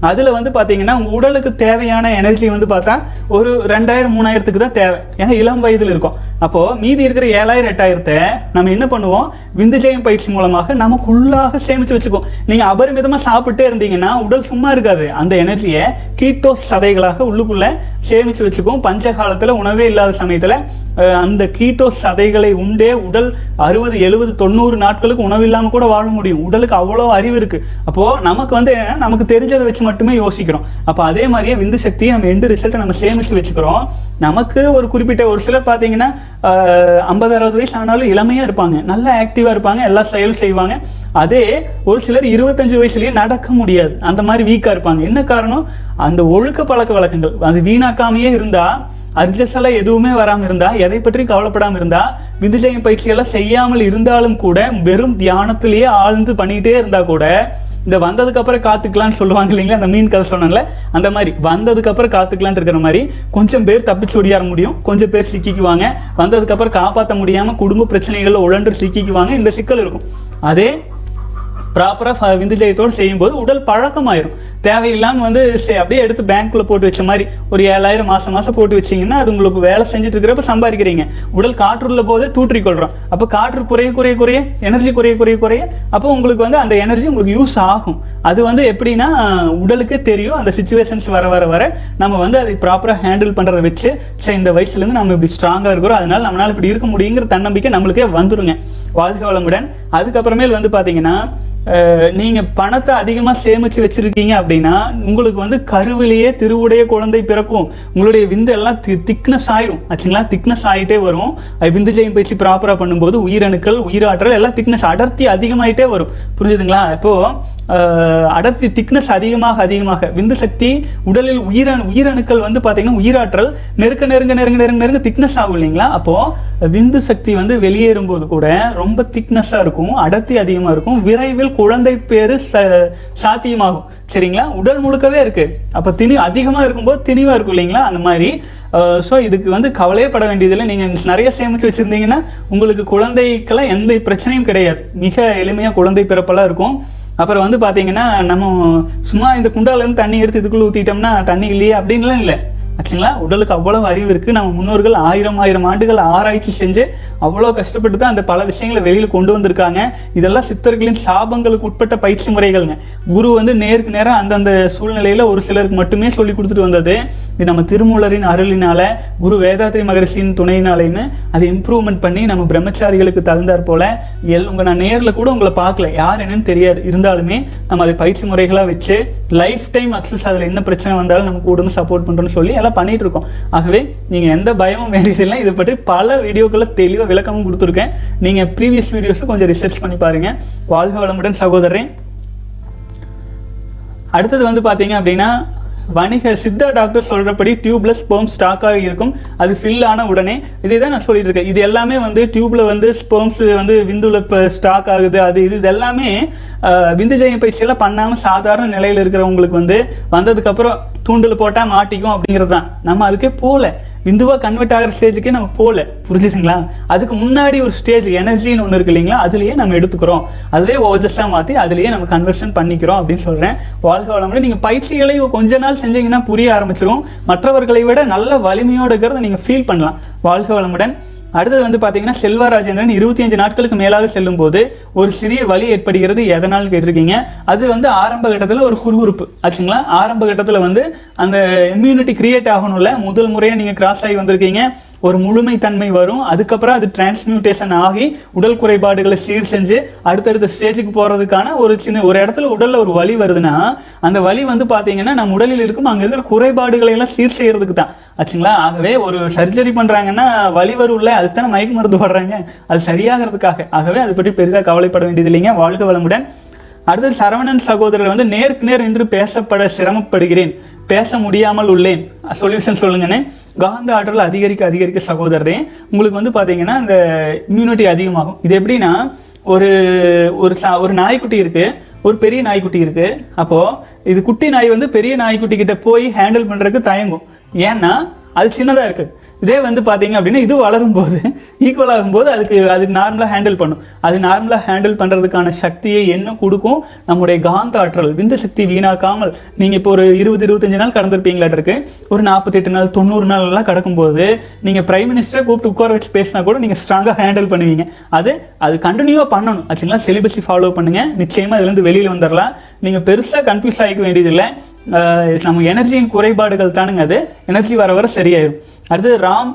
[SPEAKER 1] அதில் வந்து பாத்தீங்கன்னா உங்கள் உடலுக்கு தேவையான எனர்ஜி வந்து பார்த்தா ஒரு ரெண்டாயிரம் மூணாயிரத்துக்கு தான் தேவை ஏன்னா இளம் வயதில் இருக்கும் அப்போது மீதி இருக்கிற ஏழாயிரம் எட்டாயிரத்தை நம்ம என்ன பண்ணுவோம் விந்துஜயம் பயிற்சி மூலமாக நமக்குள்ளாக சேமித்து வச்சுக்குவோம் நீங்கள் அபரிமிதமாக சாப்பிட்டே இருந்தீங்கன்னா உடல் சும்மா இருக்காது அந்த எனர்ஜியை கீட்டோஸ் சதைகளாக உள்ளுக்குள்ளே சேமித்து வச்சுக்குவோம் பஞ்ச காலத்தில் உணவே இல்லாத சமயத்தில் அந்த கீட்டோ சதைகளை உண்டே உடல் அறுபது எழுபது தொண்ணூறு நாட்களுக்கு உணவு இல்லாமல் கூட வாழ முடியும் உடலுக்கு அவ்வளோ அறிவு இருக்குது அப்போது நமக்கு வந்து நமக்கு தெரிஞ்சதை வச்சு மட்டுமே யோசிக்கிறோம் அப்போ அதே மாதிரியே விந்து சக்தியை நம்ம எண்டு ரிசல்ட்டை நம்ம சேமித்து வச்சுக்கிறோம் நமக்கு ஒரு குறிப்பிட்ட ஒரு சிலர் பார்த்தீங்கன்னா ஐம்பது அறுபது வயசு ஆனாலும் இளமையாக இருப்பாங்க நல்லா ஆக்டிவாக இருப்பாங்க எல்லா செயலும் செய்வாங்க அதே ஒரு சிலர் இருபத்தஞ்சு வயசுலேயே நடக்க முடியாது அந்த மாதிரி வீக்காக இருப்பாங்க என்ன காரணம் அந்த ஒழுக்க பழக்க வழக்கங்கள் அது வீணாக்காமையே இருந்தால் எல்லாம் எதுவுமே வராமல் இருந்தா எதை பற்றியும் கவலைப்படாமல் இருந்தா விந்துஜயம் பயிற்சியெல்லாம் செய்யாமல் இருந்தாலும் கூட வெறும் தியானத்திலேயே ஆழ்ந்து பண்ணிட்டே இருந்தா கூட இந்த வந்ததுக்கு அப்புறம் காத்துக்கலாம்னு சொல்லுவாங்க இல்லைங்களா அந்த மீன் கதை சொன்னாங்கல்ல அந்த மாதிரி வந்ததுக்கு அப்புறம் காத்துக்கலான் இருக்கிற மாதிரி கொஞ்சம் பேர் தப்பிச்சு ஒடியார முடியும் கொஞ்சம் பேர் சிக்கிக்குவாங்க வந்ததுக்கு அப்புறம் காப்பாற்ற முடியாம குடும்ப பிரச்சனைகள்ல உழன்று சிக்கிக்குவாங்க இந்த சிக்கல் இருக்கும் அதே ப்ராப்பராக விந்து ஜெயத்தோடு செய்யும்போது உடல் பழக்கமாயிரும் தேவையில்லாமல் வந்து அப்படியே எடுத்து பேங்க்கில் போட்டு வச்ச மாதிரி ஒரு ஏழாயிரம் மாதம் மாதம் போட்டு வச்சிங்கன்னா அது உங்களுக்கு வேலை செஞ்சுட்டு இருக்கிறப்ப சம்பாதிக்கிறீங்க உடல் காற்றுள்ள போதே தூற்றிக்கொள்கிறோம் அப்போ காற்று குறைய குறைய குறைய எனர்ஜி குறைய குறைய குறைய அப்போ உங்களுக்கு வந்து அந்த எனர்ஜி உங்களுக்கு யூஸ் ஆகும் அது வந்து எப்படின்னா உடலுக்கே தெரியும் அந்த சுச்சுவேஷன்ஸ் வர வர வர நம்ம வந்து அதை ப்ராப்பராக ஹேண்டில் பண்ணுறத வச்சு சரி இந்த வயசுலேருந்து நம்ம இப்படி ஸ்ட்ராங்காக இருக்கிறோம் அதனால நம்மளால் இப்படி இருக்க முடியுங்கிற தன்னம்பிக்கை நம்மளுக்கே வந்துருங்க வாழ்க வளமுடன் அதுக்கப்புறமேல் வந்து பார்த்தீங்கன்னா நீங்கள் பணத்தை அதிகமாக சேமித்து வச்சுருக்கீங்க அப்படின்னா உங்களுக்கு வந்து கருவிலேயே திருவுடைய குழந்தை பிறக்கும் உங்களுடைய விந்து எல்லாம் தி திக்னஸ் ஆயிரும் ஆச்சுங்களா திக்னஸ் ஆகிட்டே வரும் விந்து ஜெயம் பயிற்சி ப்ராப்பராக பண்ணும்போது உயிரணுக்கள் உயிராற்றல் எல்லாம் திக்னஸ் அடர்த்தி அதிகமாகிட்டே வரும் புரிஞ்சுதுங்களா இப்போது அடர்த்தி திக்னஸ் அதிகமாக அதிகமாக விந்து சக்தி உடலில் உயிரணு உயிரணுக்கள் வந்து பார்த்தீங்கன்னா உயிராற்றல் நெருக்க நெருங்க நெருங்க நெருங்க நெருங்க திக்னஸ் ஆகும் இல்லைங்களா அப்போது விந்து சக்தி வந்து வெளியேறும் போது கூட ரொம்ப திக்னஸாக இருக்கும் அடர்த்தி அதிகமாக இருக்கும் விரைவில் குழந்தை பேர் ச சாத்தியமாகும் சரிங்களா உடல் முழுக்கவே இருக்குது அப்போ திணி அதிகமாக இருக்கும்போது திணிவாக இருக்கும் இல்லைங்களா அந்த மாதிரி ஸோ இதுக்கு வந்து கவலையே பட வேண்டியதில்லை நீங்கள் நிறைய சேமித்து வச்சுருந்தீங்கன்னா உங்களுக்கு குழந்தைக்கெல்லாம் எந்த பிரச்சனையும் கிடையாது மிக எளிமையாக குழந்தை பிறப்பெல்லாம் இருக்கும் அப்புறம் வந்து பார்த்தீங்கன்னா நம்ம சும்மா இந்த குண்டாலேருந்து தண்ணி எடுத்து இதுக்குள்ளே ஊற்றிட்டோம்னா தண்ணி இல்லையே அப்படின்லாம் இல்லை ஆச்சுங்களா உடலுக்கு அவ்வளவு அறிவு இருக்குது நம்ம முன்னோர்கள் ஆயிரம் ஆயிரம் ஆண்டுகள் ஆராய்ச்சி செஞ்சு அவ்வளோ கஷ்டப்பட்டு தான் அந்த பல விஷயங்களை வெளியில் கொண்டு வந்திருக்காங்க இதெல்லாம் சித்தர்களின் சாபங்களுக்கு உட்பட்ட பயிற்சி முறைகள்ங்க குரு வந்து நேருக்கு நேராக அந்தந்த சூழ்நிலையில் ஒரு சிலருக்கு மட்டுமே சொல்லி கொடுத்துட்டு வந்தது இது நம்ம திருமூலரின் அருளினால குரு வேதாத்ரி மகரிஷியின் துணையினாலையுமே அதை இம்ப்ரூவ்மெண்ட் பண்ணி நம்ம பிரம்மச்சாரிகளுக்கு தகுந்தாற் போல் எல் உங்கள் நான் நேரில் கூட உங்களை பார்க்கல யார் என்னன்னு தெரியாது இருந்தாலுமே நம்ம அதை பயிற்சி முறைகளாக வச்சு லைஃப் டைம் அக்சஸ் அதில் என்ன பிரச்சனை வந்தாலும் நமக்கு கூட சப்போர்ட் பண்றோம்னு சொல்லி பண்ணிட்டு இருக்கோம் ஆகவே நீங்கள் எந்த பயமும் வேண்டியதில்லை இது பற்றி பல வீடியோக்களில் தெளிவாக விளக்கமும் கொடுத்துருக்கேன் நீங்கள் ப்ரீவியஸ் வீடியோஸும் கொஞ்சம் ரிசர்ச் பண்ணி பாருங்க வாழ்க வளமுடன் சகோதரன் அடுத்தது வந்து பார்த்தீங்க அப்படின்னா வணிக சித்தா டாக்டர் சொல்கிறபடி டியூப்லெஸ் ஸ்பேம் ஸ்டாக்காக இருக்கும் அது ஃபில் ஆன உடனே இதே தான் நான் சொல்லிட்டு இருக்கேன் இது எல்லாமே வந்து டியூப்ல வந்து ஸ்பேம்ஸ் வந்து விந்துல ஸ்டாக் ஆகுது அது இது இது எல்லாமே விந்துஜயம் பயிற்சியெல்லாம் பண்ணாமல் சாதாரண நிலையில் இருக்கிறவங்களுக்கு வந்து வந்ததுக்கப்புறம் தூண்டில் போட்டால் மாட்டிக்கும் அப்படிங்கிறது தான் நம்ம அதுக்கே போகல பிந்துவாக கன்வெர்ட் ஆகிற ஸ்டேஜுக்கே நம்ம போகல புரிஞ்சுதுங்களா அதுக்கு முன்னாடி ஒரு ஸ்டேஜ் எனர்ஜின்னு ஒன்று இருக்கு இல்லைங்களா அதுலேயே நம்ம எடுத்துக்கிறோம் அதுலேயே ஓஜஸ்ட்டாக மாற்றி அதுலேயே நம்ம கன்வர்ஷன் பண்ணிக்கிறோம் அப்படின்னு சொல்கிறேன் வாழ்க வளமுறை நீங்கள் பயிற்சிகளை கொஞ்ச நாள் செஞ்சீங்கன்னா புரிய ஆரம்பிச்சிடும் மற்றவர்களை விட நல்ல வலிமையோடு இருக்கிறத நீங்கள் ஃபீல் பண்ணலாம் வாழ்க வளமுடன் அடுத்தது வந்து பார்த்தீங்கன்னா ராஜேந்திரன் இருபத்தி அஞ்சு நாட்களுக்கு மேலாக செல்லும் போது ஒரு சிறிய வலி ஏற்படுகிறது எதனால் கேட்டிருக்கீங்க அது வந்து ஆரம்ப கட்டத்தில் ஒரு குறுகுறுப்பு ஆச்சுங்களா ஆரம்ப கட்டத்தில் வந்து அந்த இம்யூனிட்டி கிரியேட் ஆகணும்ல முதல் முறையாக நீங்கள் கிராஸ் ஆகி வந்திருக்கீங்க ஒரு முழுமைத்தன்மை வரும் அதுக்கப்புறம் அது டிரான்ஸ்மியூட்டேஷன் ஆகி உடல் குறைபாடுகளை சீர் செஞ்சு அடுத்தடுத்த ஸ்டேஜுக்கு போகிறதுக்கான ஒரு சின்ன ஒரு இடத்துல உடலில் ஒரு வலி வருதுன்னா அந்த வலி வந்து பார்த்தீங்கன்னா நம்ம உடலில் இருக்கும் அங்கே இருக்கிற குறைபாடுகளை எல்லாம் சீர் செய்கிறதுக்கு தான் ஆச்சுங்களா ஆகவே ஒரு சர்ஜரி பண்ணுறாங்கன்னா வலி இல்லை அதுக்கு தானே மயக்க மருந்து போடுறாங்க அது சரியாகிறதுக்காக ஆகவே அதை பற்றி பெரிதாக கவலைப்பட வேண்டியது இல்லைங்க வாழ்க வளமுடன் அடுத்தது சரவணன் சகோதரர் வந்து நேருக்கு நேர் என்று பேசப்பட சிரமப்படுகிறேன் பேச முடியாமல் உள்ளேன் சொல்யூஷன் சொல்லுங்கன்னு காந்த ஆற்றல் அதிகரிக்க அதிகரிக்க சகோதரரே உங்களுக்கு வந்து பார்த்தீங்கன்னா அந்த இம்யூனிட்டி அதிகமாகும் இது எப்படின்னா ஒரு ஒரு சா ஒரு நாய்க்குட்டி இருக்குது ஒரு பெரிய நாய்க்குட்டி இருக்குது அப்போது இது குட்டி நாய் வந்து பெரிய நாய்க்குட்டி கிட்ட போய் ஹேண்டில் பண்ணுறதுக்கு தயங்கும் ஏன்னா அது சின்னதாக இருக்குது இதே வந்து பார்த்தீங்க அப்படின்னா இது வளரும் போது ஈக்குவல் ஆகும்போது அதுக்கு அது நார்மலாக ஹேண்டில் பண்ணும் அது நார்மலாக ஹேண்டில் பண்ணுறதுக்கான சக்தியை என்ன கொடுக்கும் நம்முடைய காந்த ஆற்றல் விந்த சக்தி வீணாக்காமல் நீங்கள் இப்போ ஒரு இருபது இருபத்தஞ்சு நாள் கடந்திருப்பீங்களாட்டிருக்கு ஒரு நாற்பத்தெட்டு நாள் தொண்ணூறு நாள்லாம் கடக்கும்போது நீங்கள் பிரைம் மினிஸ்டரை கூப்பிட்டு உட்கார வச்சு பேசினா கூட நீங்கள் ஸ்ட்ராங்காக ஹேண்டில் பண்ணுவீங்க அது அது கண்டினியூவாக பண்ணணும் ஆக்சுவலாக சிலிபஸை ஃபாலோ பண்ணுங்கள் நிச்சயமாக இதுலேருந்து வெளியில் வந்துடலாம் நீங்கள் பெருசாக கன்ஃபியூஸ் ஆகிக்க வேண்டியதில்லை நம்ம எனர்ஜியின் குறைபாடுகள் தானுங்க அது எனர்ஜி வர வர சரியாயிடும் அடுத்து ராம்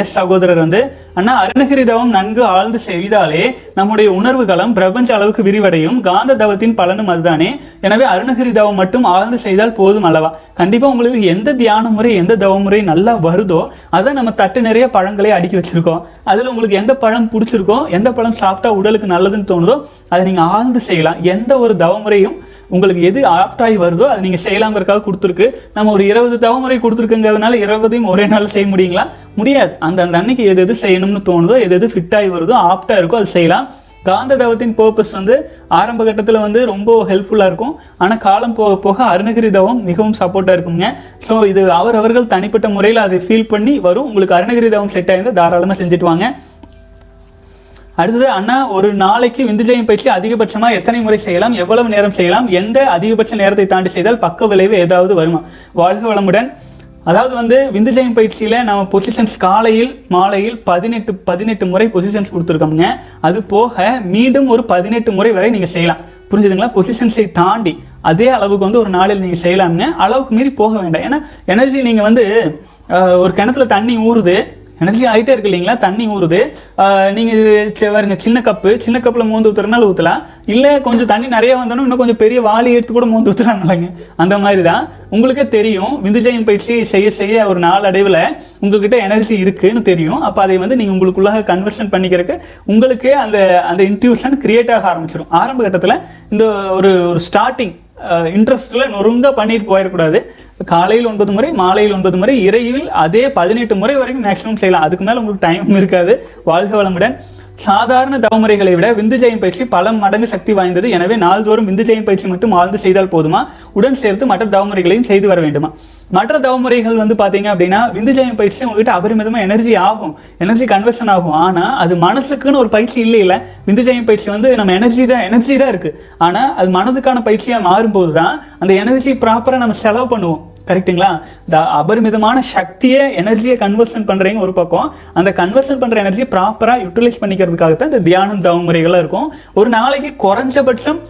[SPEAKER 1] எஸ் சகோதரர் வந்து அண்ணா அருணகிரிதவம் நன்கு ஆழ்ந்து செய்தாலே நம்முடைய உணர்வுகளம் பிரபஞ்ச அளவுக்கு விரிவடையும் காந்த தவத்தின் பலனும் அதுதானே எனவே அருணகிரிதவம் மட்டும் ஆழ்ந்து செய்தால் போதும் அல்லவா கண்டிப்பாக உங்களுக்கு எந்த தியான முறை எந்த தவ முறை நல்லா வருதோ அதை நம்ம தட்டு நிறைய பழங்களே அடுக்கி வச்சிருக்கோம் அதில் உங்களுக்கு எந்த பழம் பிடிச்சிருக்கோ எந்த பழம் சாப்பிட்டா உடலுக்கு நல்லதுன்னு தோணுதோ அதை நீங்கள் ஆழ்ந்து செய்யலாம் எந்த ஒரு தவ முறையும் உங்களுக்கு எது ஆப்டாகி வருதோ அது நீங்கள் செய்யலாங்கிறக்காக கொடுத்துருக்கு நம்ம ஒரு இருபது தவமுறை கொடுத்துருக்குங்கிறதுனால இருபதையும் ஒரே நாள் செய்ய முடியுங்களா முடியாது அந்த அந்த அன்னைக்கு எது எது செய்யணும்னு தோணுதோ எது எது ஃபிட்டாகி வருதோ ஆப்டாக இருக்கோ அது செய்யலாம் காந்த தவத்தின் பர்பஸ் வந்து ஆரம்ப கட்டத்தில் வந்து ரொம்ப ஹெல்ப்ஃபுல்லாக இருக்கும் ஆனால் காலம் போக போக அருணகிரி தவம் மிகவும் சப்போர்ட்டாக இருக்குங்க ஸோ இது அவரவர்கள் தனிப்பட்ட முறையில் அதை ஃபீல் பண்ணி வரும் உங்களுக்கு அருணகிரி தவம் செட் ஆகிருந்தால் தாராளமாக செஞ்சுட்டு வாங்க அடுத்தது அண்ணா ஒரு நாளைக்கு விந்துஜயம் பயிற்சி அதிகபட்சமாக எத்தனை முறை செய்யலாம் எவ்வளவு நேரம் செய்யலாம் எந்த அதிகபட்ச நேரத்தை தாண்டி செய்தால் பக்க விளைவு ஏதாவது வருமா வாழ்க வளமுடன் அதாவது வந்து விந்துஜயம் பயிற்சியில் நம்ம பொசிஷன்ஸ் காலையில் மாலையில் பதினெட்டு பதினெட்டு முறை பொசிஷன்ஸ் கொடுத்துருக்கோம்ங்க அது போக மீண்டும் ஒரு பதினெட்டு முறை வரை நீங்கள் செய்யலாம் புரிஞ்சுதுங்களா பொசிஷன்ஸை தாண்டி அதே அளவுக்கு வந்து ஒரு நாளில் நீங்கள் செய்யலாம்னு அளவுக்கு மீறி போக வேண்டாம் ஏன்னா எனர்ஜி நீங்கள் வந்து ஒரு கிணத்துல தண்ணி ஊறுது எனர்ஜி ஆகிட்டே இருக்கு இல்லைங்களா தண்ணி ஊறுது நீங்கள் பாருங்க சின்ன கப்பு சின்ன கப்பில் மோந்து ஊத்துறதுனால ஊற்றலாம் இல்லை கொஞ்சம் தண்ணி நிறைய வந்தோன்னா இன்னும் கொஞ்சம் பெரிய வாளி எடுத்து கூட மோந்து ஊற்றுறாங்கல்லங்க அந்த மாதிரி தான் உங்களுக்கே தெரியும் விந்துஜயம் பயிற்சி செய்ய செய்ய ஒரு நாளடைவில் உங்ககிட்ட எனர்ஜி இருக்குன்னு தெரியும் அப்போ அதை வந்து நீங்கள் உங்களுக்குள்ளாக கன்வர்ஷன் பண்ணிக்கிறதுக்கு உங்களுக்கே அந்த அந்த இன்ட்யூஷன் கிரியேட் ஆக ஆரம்பிச்சிடும் ஆரம்ப கட்டத்தில் இந்த ஒரு ஒரு ஸ்டார்டிங் இன்ட்ரெஸ்டில் நொறுங்க பண்ணிட்டு போயிடக்கூடாது காலையில் ஒன்பது முறை மாலையில் ஒன்பது முறை இறையில் அதே பதினெட்டு முறை வரைக்கும் மேக்ஸிமம் செய்யலாம் அதுக்கு மேலே உங்களுக்கு டைம் இருக்காது வாழ்க வளமுடன் சாதாரண தவமுறைகளை விட விந்து ஜெயம் பயிற்சி பல மடங்கு சக்தி வாய்ந்தது எனவே நாள்தோறும் விந்து ஜெயம் பயிற்சி மட்டும் ஆழ்ந்து செய்தால் போதுமா உடன் சேர்த்து மற்ற தவமுறைகளையும் செய்து வர வேண்டுமா மற்ற தவமுறைகள் வந்து பார்த்தீங்க அப்படின்னா விந்துஜயம் பயிற்சி உங்ககிட்ட அபரிமிதமாக எனர்ஜி ஆகும் எனர்ஜி கன்வர்ஷன் ஆகும் ஆனால் அது மனசுக்குன்னு ஒரு பயிற்சி இல்லை இல்லை விந்துஜயம் பயிற்சி வந்து நம்ம எனர்ஜி தான் எனர்ஜி தான் இருக்குது ஆனால் அது மனதுக்கான பயிற்சியாக மாறும்போது தான் அந்த எனர்ஜி ப்ராப்பராக நம்ம செலவு பண்ணுவோம் கரெக்டுங்களா இந்த அபரிமிதமான சக்தியை எனர்ஜியை கன்வர்ஷன் பண்ணுறீங்க ஒரு பக்கம் அந்த கன்வர்ஷன் பண்ணுற எனர்ஜியை ப்ராப்பராக யூட்டிலைஸ் பண்ணிக்கிறதுக்காக தான் இந்த தியானம் தவம் முறைகளாக இருக்கும் ஒரு நாளைக்கு குறைஞ்சபட்சம்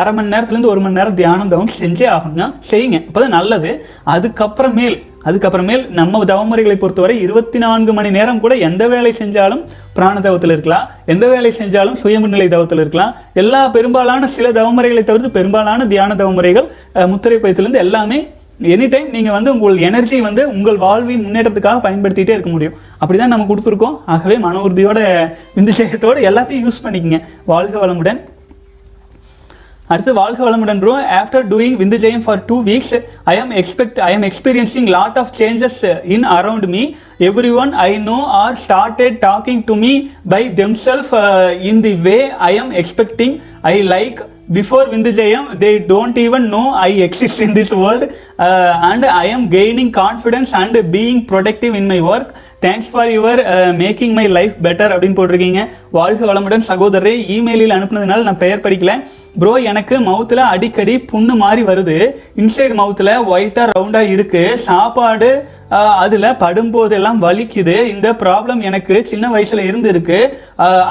[SPEAKER 1] அரை மணி நேரத்துலேருந்து ஒரு மணி நேரம் தியானம் தவம் செஞ்சே ஆகணும்னா செய்யுங்க அப்போ தான் நல்லது அதுக்கப்புறமேல் அதுக்கப்புறமேல் நம்ம தவமுறைகளை பொறுத்தவரை இருபத்தி நான்கு மணி நேரம் கூட எந்த வேலை செஞ்சாலும் பிராண தவத்தில் இருக்கலாம் எந்த வேலை செஞ்சாலும் சுயமுன்னிலை தவத்தில் இருக்கலாம் எல்லா பெரும்பாலான சில தவமுறைகளை தவிர்த்து பெரும்பாலான தியான தவமுறைகள் முத்திரை பயத்திலிருந்து எல்லாமே எனி டைம் நீங்கள் வந்து உங்கள் எனர்ஜி வந்து உங்கள் வாழ்வின் முன்னேற்றத்துக்காக பயன்படுத்திகிட்டே இருக்க முடியும் அப்படி தான் நம்ம கொடுத்துருக்கோம் ஆகவே மன உறுதியோட விந்துசேகத்தோடு எல்லாத்தையும் யூஸ் பண்ணிக்கங்க வாழ்க வளமுடன் அடுத்து வாழ்க வளமுடன் ப்ரோ ஆஃப்டர் டூயிங் விந்து ஜெயம் for two weeks I am expect I am experiencing lot of changes in around me every one I know are started talking to me by them self in the way I am expecting I like before விந்துஜயம் they don't even know I exist in this world and I am gaining confidence and being productive in my work thanks for your making my life better அப்படின்னு போட்டிருக்கீங்க வாழ்க வளமுடன் சகோதரரே இமெயிலில் அனுப்புனதுனால நான் பெயர் படிக்கல bro எனக்கு மவுத்தில் அடிக்கடி புண்ணு மாதிரி வருது இன்சைடு மவுத்தில் ஒயிட்டாக ரவுண்டாக இருக்குது சாப்பாடு அதில் படும்போதெல்லாம் வலிக்குது இந்த ப்ராப்ளம் எனக்கு சின்ன வயசில் இருந்துருக்கு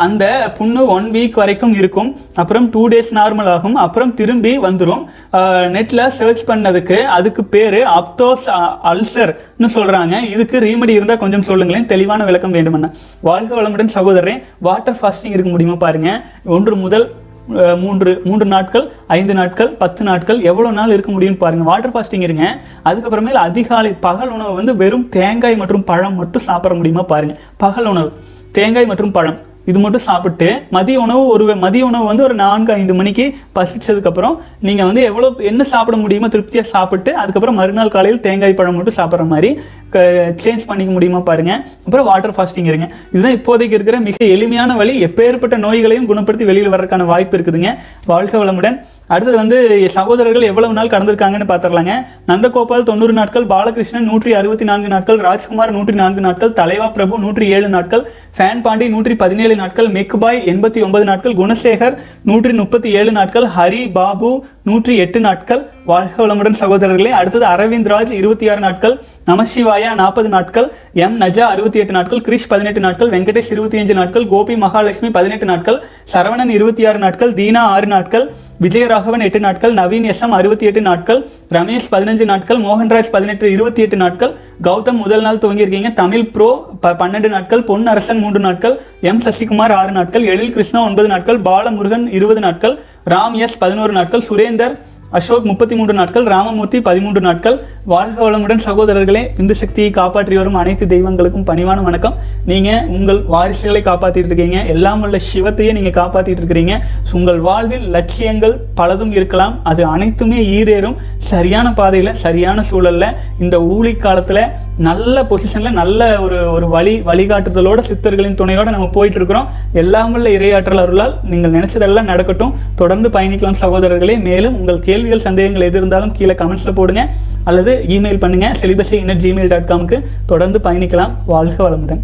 [SPEAKER 1] அந்த புண்ணு ஒன் வீக் வரைக்கும் இருக்கும் அப்புறம் டூ டேஸ் நார்மல் ஆகும் அப்புறம் திரும்பி வந்துடும் நெட்டில் சர்ச் பண்ணதுக்கு அதுக்கு பேர் அப்தோஸ் அல்சர்னு சொல்கிறாங்க இதுக்கு ரீமடி இருந்தால் கொஞ்சம் சொல்லுங்களேன் தெளிவான விளக்கம் வேண்டுமென்ன வாழ்க வளமுடன் சகோதரன் வாட் வாட்டர் ஃபாஸ்டிங் இருக்க முடியுமா பாருங்கள் ஒன்று முதல் மூன்று மூன்று நாட்கள் ஐந்து நாட்கள் பத்து நாட்கள் எவ்வளோ நாள் இருக்க முடியும்னு பாருங்கள் வாட்டர் ஃபாஸ்டிங் இருங்க அதுக்கப்புறமேல அதிகாலை பகல் உணவு வந்து வெறும் தேங்காய் மற்றும் பழம் மட்டும் சாப்பிட முடியுமா பாருங்கள் பகல் உணவு தேங்காய் மற்றும் பழம் இது மட்டும் சாப்பிட்டு மதிய உணவு ஒரு மதிய உணவு வந்து ஒரு நான்கு ஐந்து மணிக்கு பசிச்சதுக்கப்புறம் நீங்கள் வந்து எவ்வளோ என்ன சாப்பிட முடியுமோ திருப்தியாக சாப்பிட்டு அதுக்கப்புறம் மறுநாள் காலையில் தேங்காய் பழம் மட்டும் சாப்பிட்ற மாதிரி சேஞ்ச் பண்ணிக்க முடியுமா பாருங்க அப்புறம் வாட்டர் ஃபாஸ்டிங் இருங்க இதுதான் இப்போதைக்கு இருக்கிற மிக எளிமையான வழி எப்பேற்பட்ட நோய்களையும் குணப்படுத்தி வெளியில் வர்றதுக்கான வாய்ப்பு இருக்குதுங்க வாழ்க வளமுடன் அடுத்தது வந்து சகோதரர்கள் எவ்வளவு நாள் கடந்திருக்காங்கன்னு பார்த்துடலாங்க நந்தகோபால் தொண்ணூறு நாட்கள் பாலகிருஷ்ணன் நூற்றி அறுபத்தி நான்கு நாட்கள் ராஜ்குமார் நூற்றி நான்கு நாட்கள் தலைவா பிரபு நூற்றி ஏழு நாட்கள் ஃபேன் பாண்டி நூற்றி பதினேழு நாட்கள் மெக்பாய் எண்பத்தி ஒன்பது நாட்கள் குணசேகர் நூற்றி முப்பத்தி ஏழு நாட்கள் ஹரி பாபு நூற்றி எட்டு நாட்கள் வாழ்க வளமுடன் சகோதரர்களே அடுத்தது அரவிந்த் ராஜ் இருபத்தி ஆறு நாட்கள் நமசிவாயா நாற்பது நாட்கள் எம் நஜா அறுபத்தி எட்டு நாட்கள் கிரிஷ் பதினெட்டு நாட்கள் வெங்கடேஷ் இருபத்தி அஞ்சு நாட்கள் கோபி மகாலட்சுமி பதினெட்டு நாட்கள் சரவணன் இருபத்தி ஆறு நாட்கள் தீனா ஆறு நாட்கள் விஜயராகவன் எட்டு நாட்கள் நவீன் எஸ் எம் அறுபத்தி எட்டு நாட்கள் ரமேஷ் பதினஞ்சு நாட்கள் மோகன்ராஜ் பதினெட்டு இருபத்தி எட்டு நாட்கள் கௌதம் முதல் நாள் துவங்கியிருக்கீங்க தமிழ் ப்ரோ ப பன்னெண்டு நாட்கள் பொன் அரசன் மூன்று நாட்கள் எம் சசிகுமார் ஆறு நாட்கள் எழில் கிருஷ்ணா ஒன்பது நாட்கள் பாலமுருகன் இருபது நாட்கள் ராம் எஸ் பதினோரு நாட்கள் சுரேந்தர் அசோக் முப்பத்தி மூன்று நாட்கள் ராமமூர்த்தி பதிமூன்று நாட்கள் வாழ்க வளமுடன் சகோதரர்களே இந்து சக்தியை காப்பாற்றி வரும் அனைத்து தெய்வங்களுக்கும் பணிவான வணக்கம் நீங்கள் உங்கள் வாரிசுகளை காப்பாற்றிட்டு இருக்கீங்க எல்லாம் உள்ள சிவத்தையே நீங்கள் காப்பாற்றிட்டு இருக்கிறீங்க உங்கள் வாழ்வில் லட்சியங்கள் பலதும் இருக்கலாம் அது அனைத்துமே ஈரேறும் சரியான பாதையில் சரியான சூழலில் இந்த ஊழிக் காலத்தில் நல்ல பொசிஷனில் நல்ல ஒரு ஒரு வழி வழிகாட்டுதலோட சித்தர்களின் துணையோட நம்ம போயிட்டு இருக்கிறோம் எல்லாம் உள்ள இரையாற்றல் அருளால் நீங்கள் நினைச்சதெல்லாம் நடக்கட்டும் தொடர்ந்து பயணிக்கலாம் சகோதரர்களே மேலும் உங்கள் கேள்விகள் சந்தேகங்கள் எது இருந்தாலும் கீழே கமெண்ட்ஸில் போடுங்க அல்லது இமெயில் பண்ணுங்கள் செலிபஸி இன்னட் ஜிமெயில் டாட் காம்க்கு தொடர்ந்து பயணிக்கலாம் வாழ்க வளமுடன்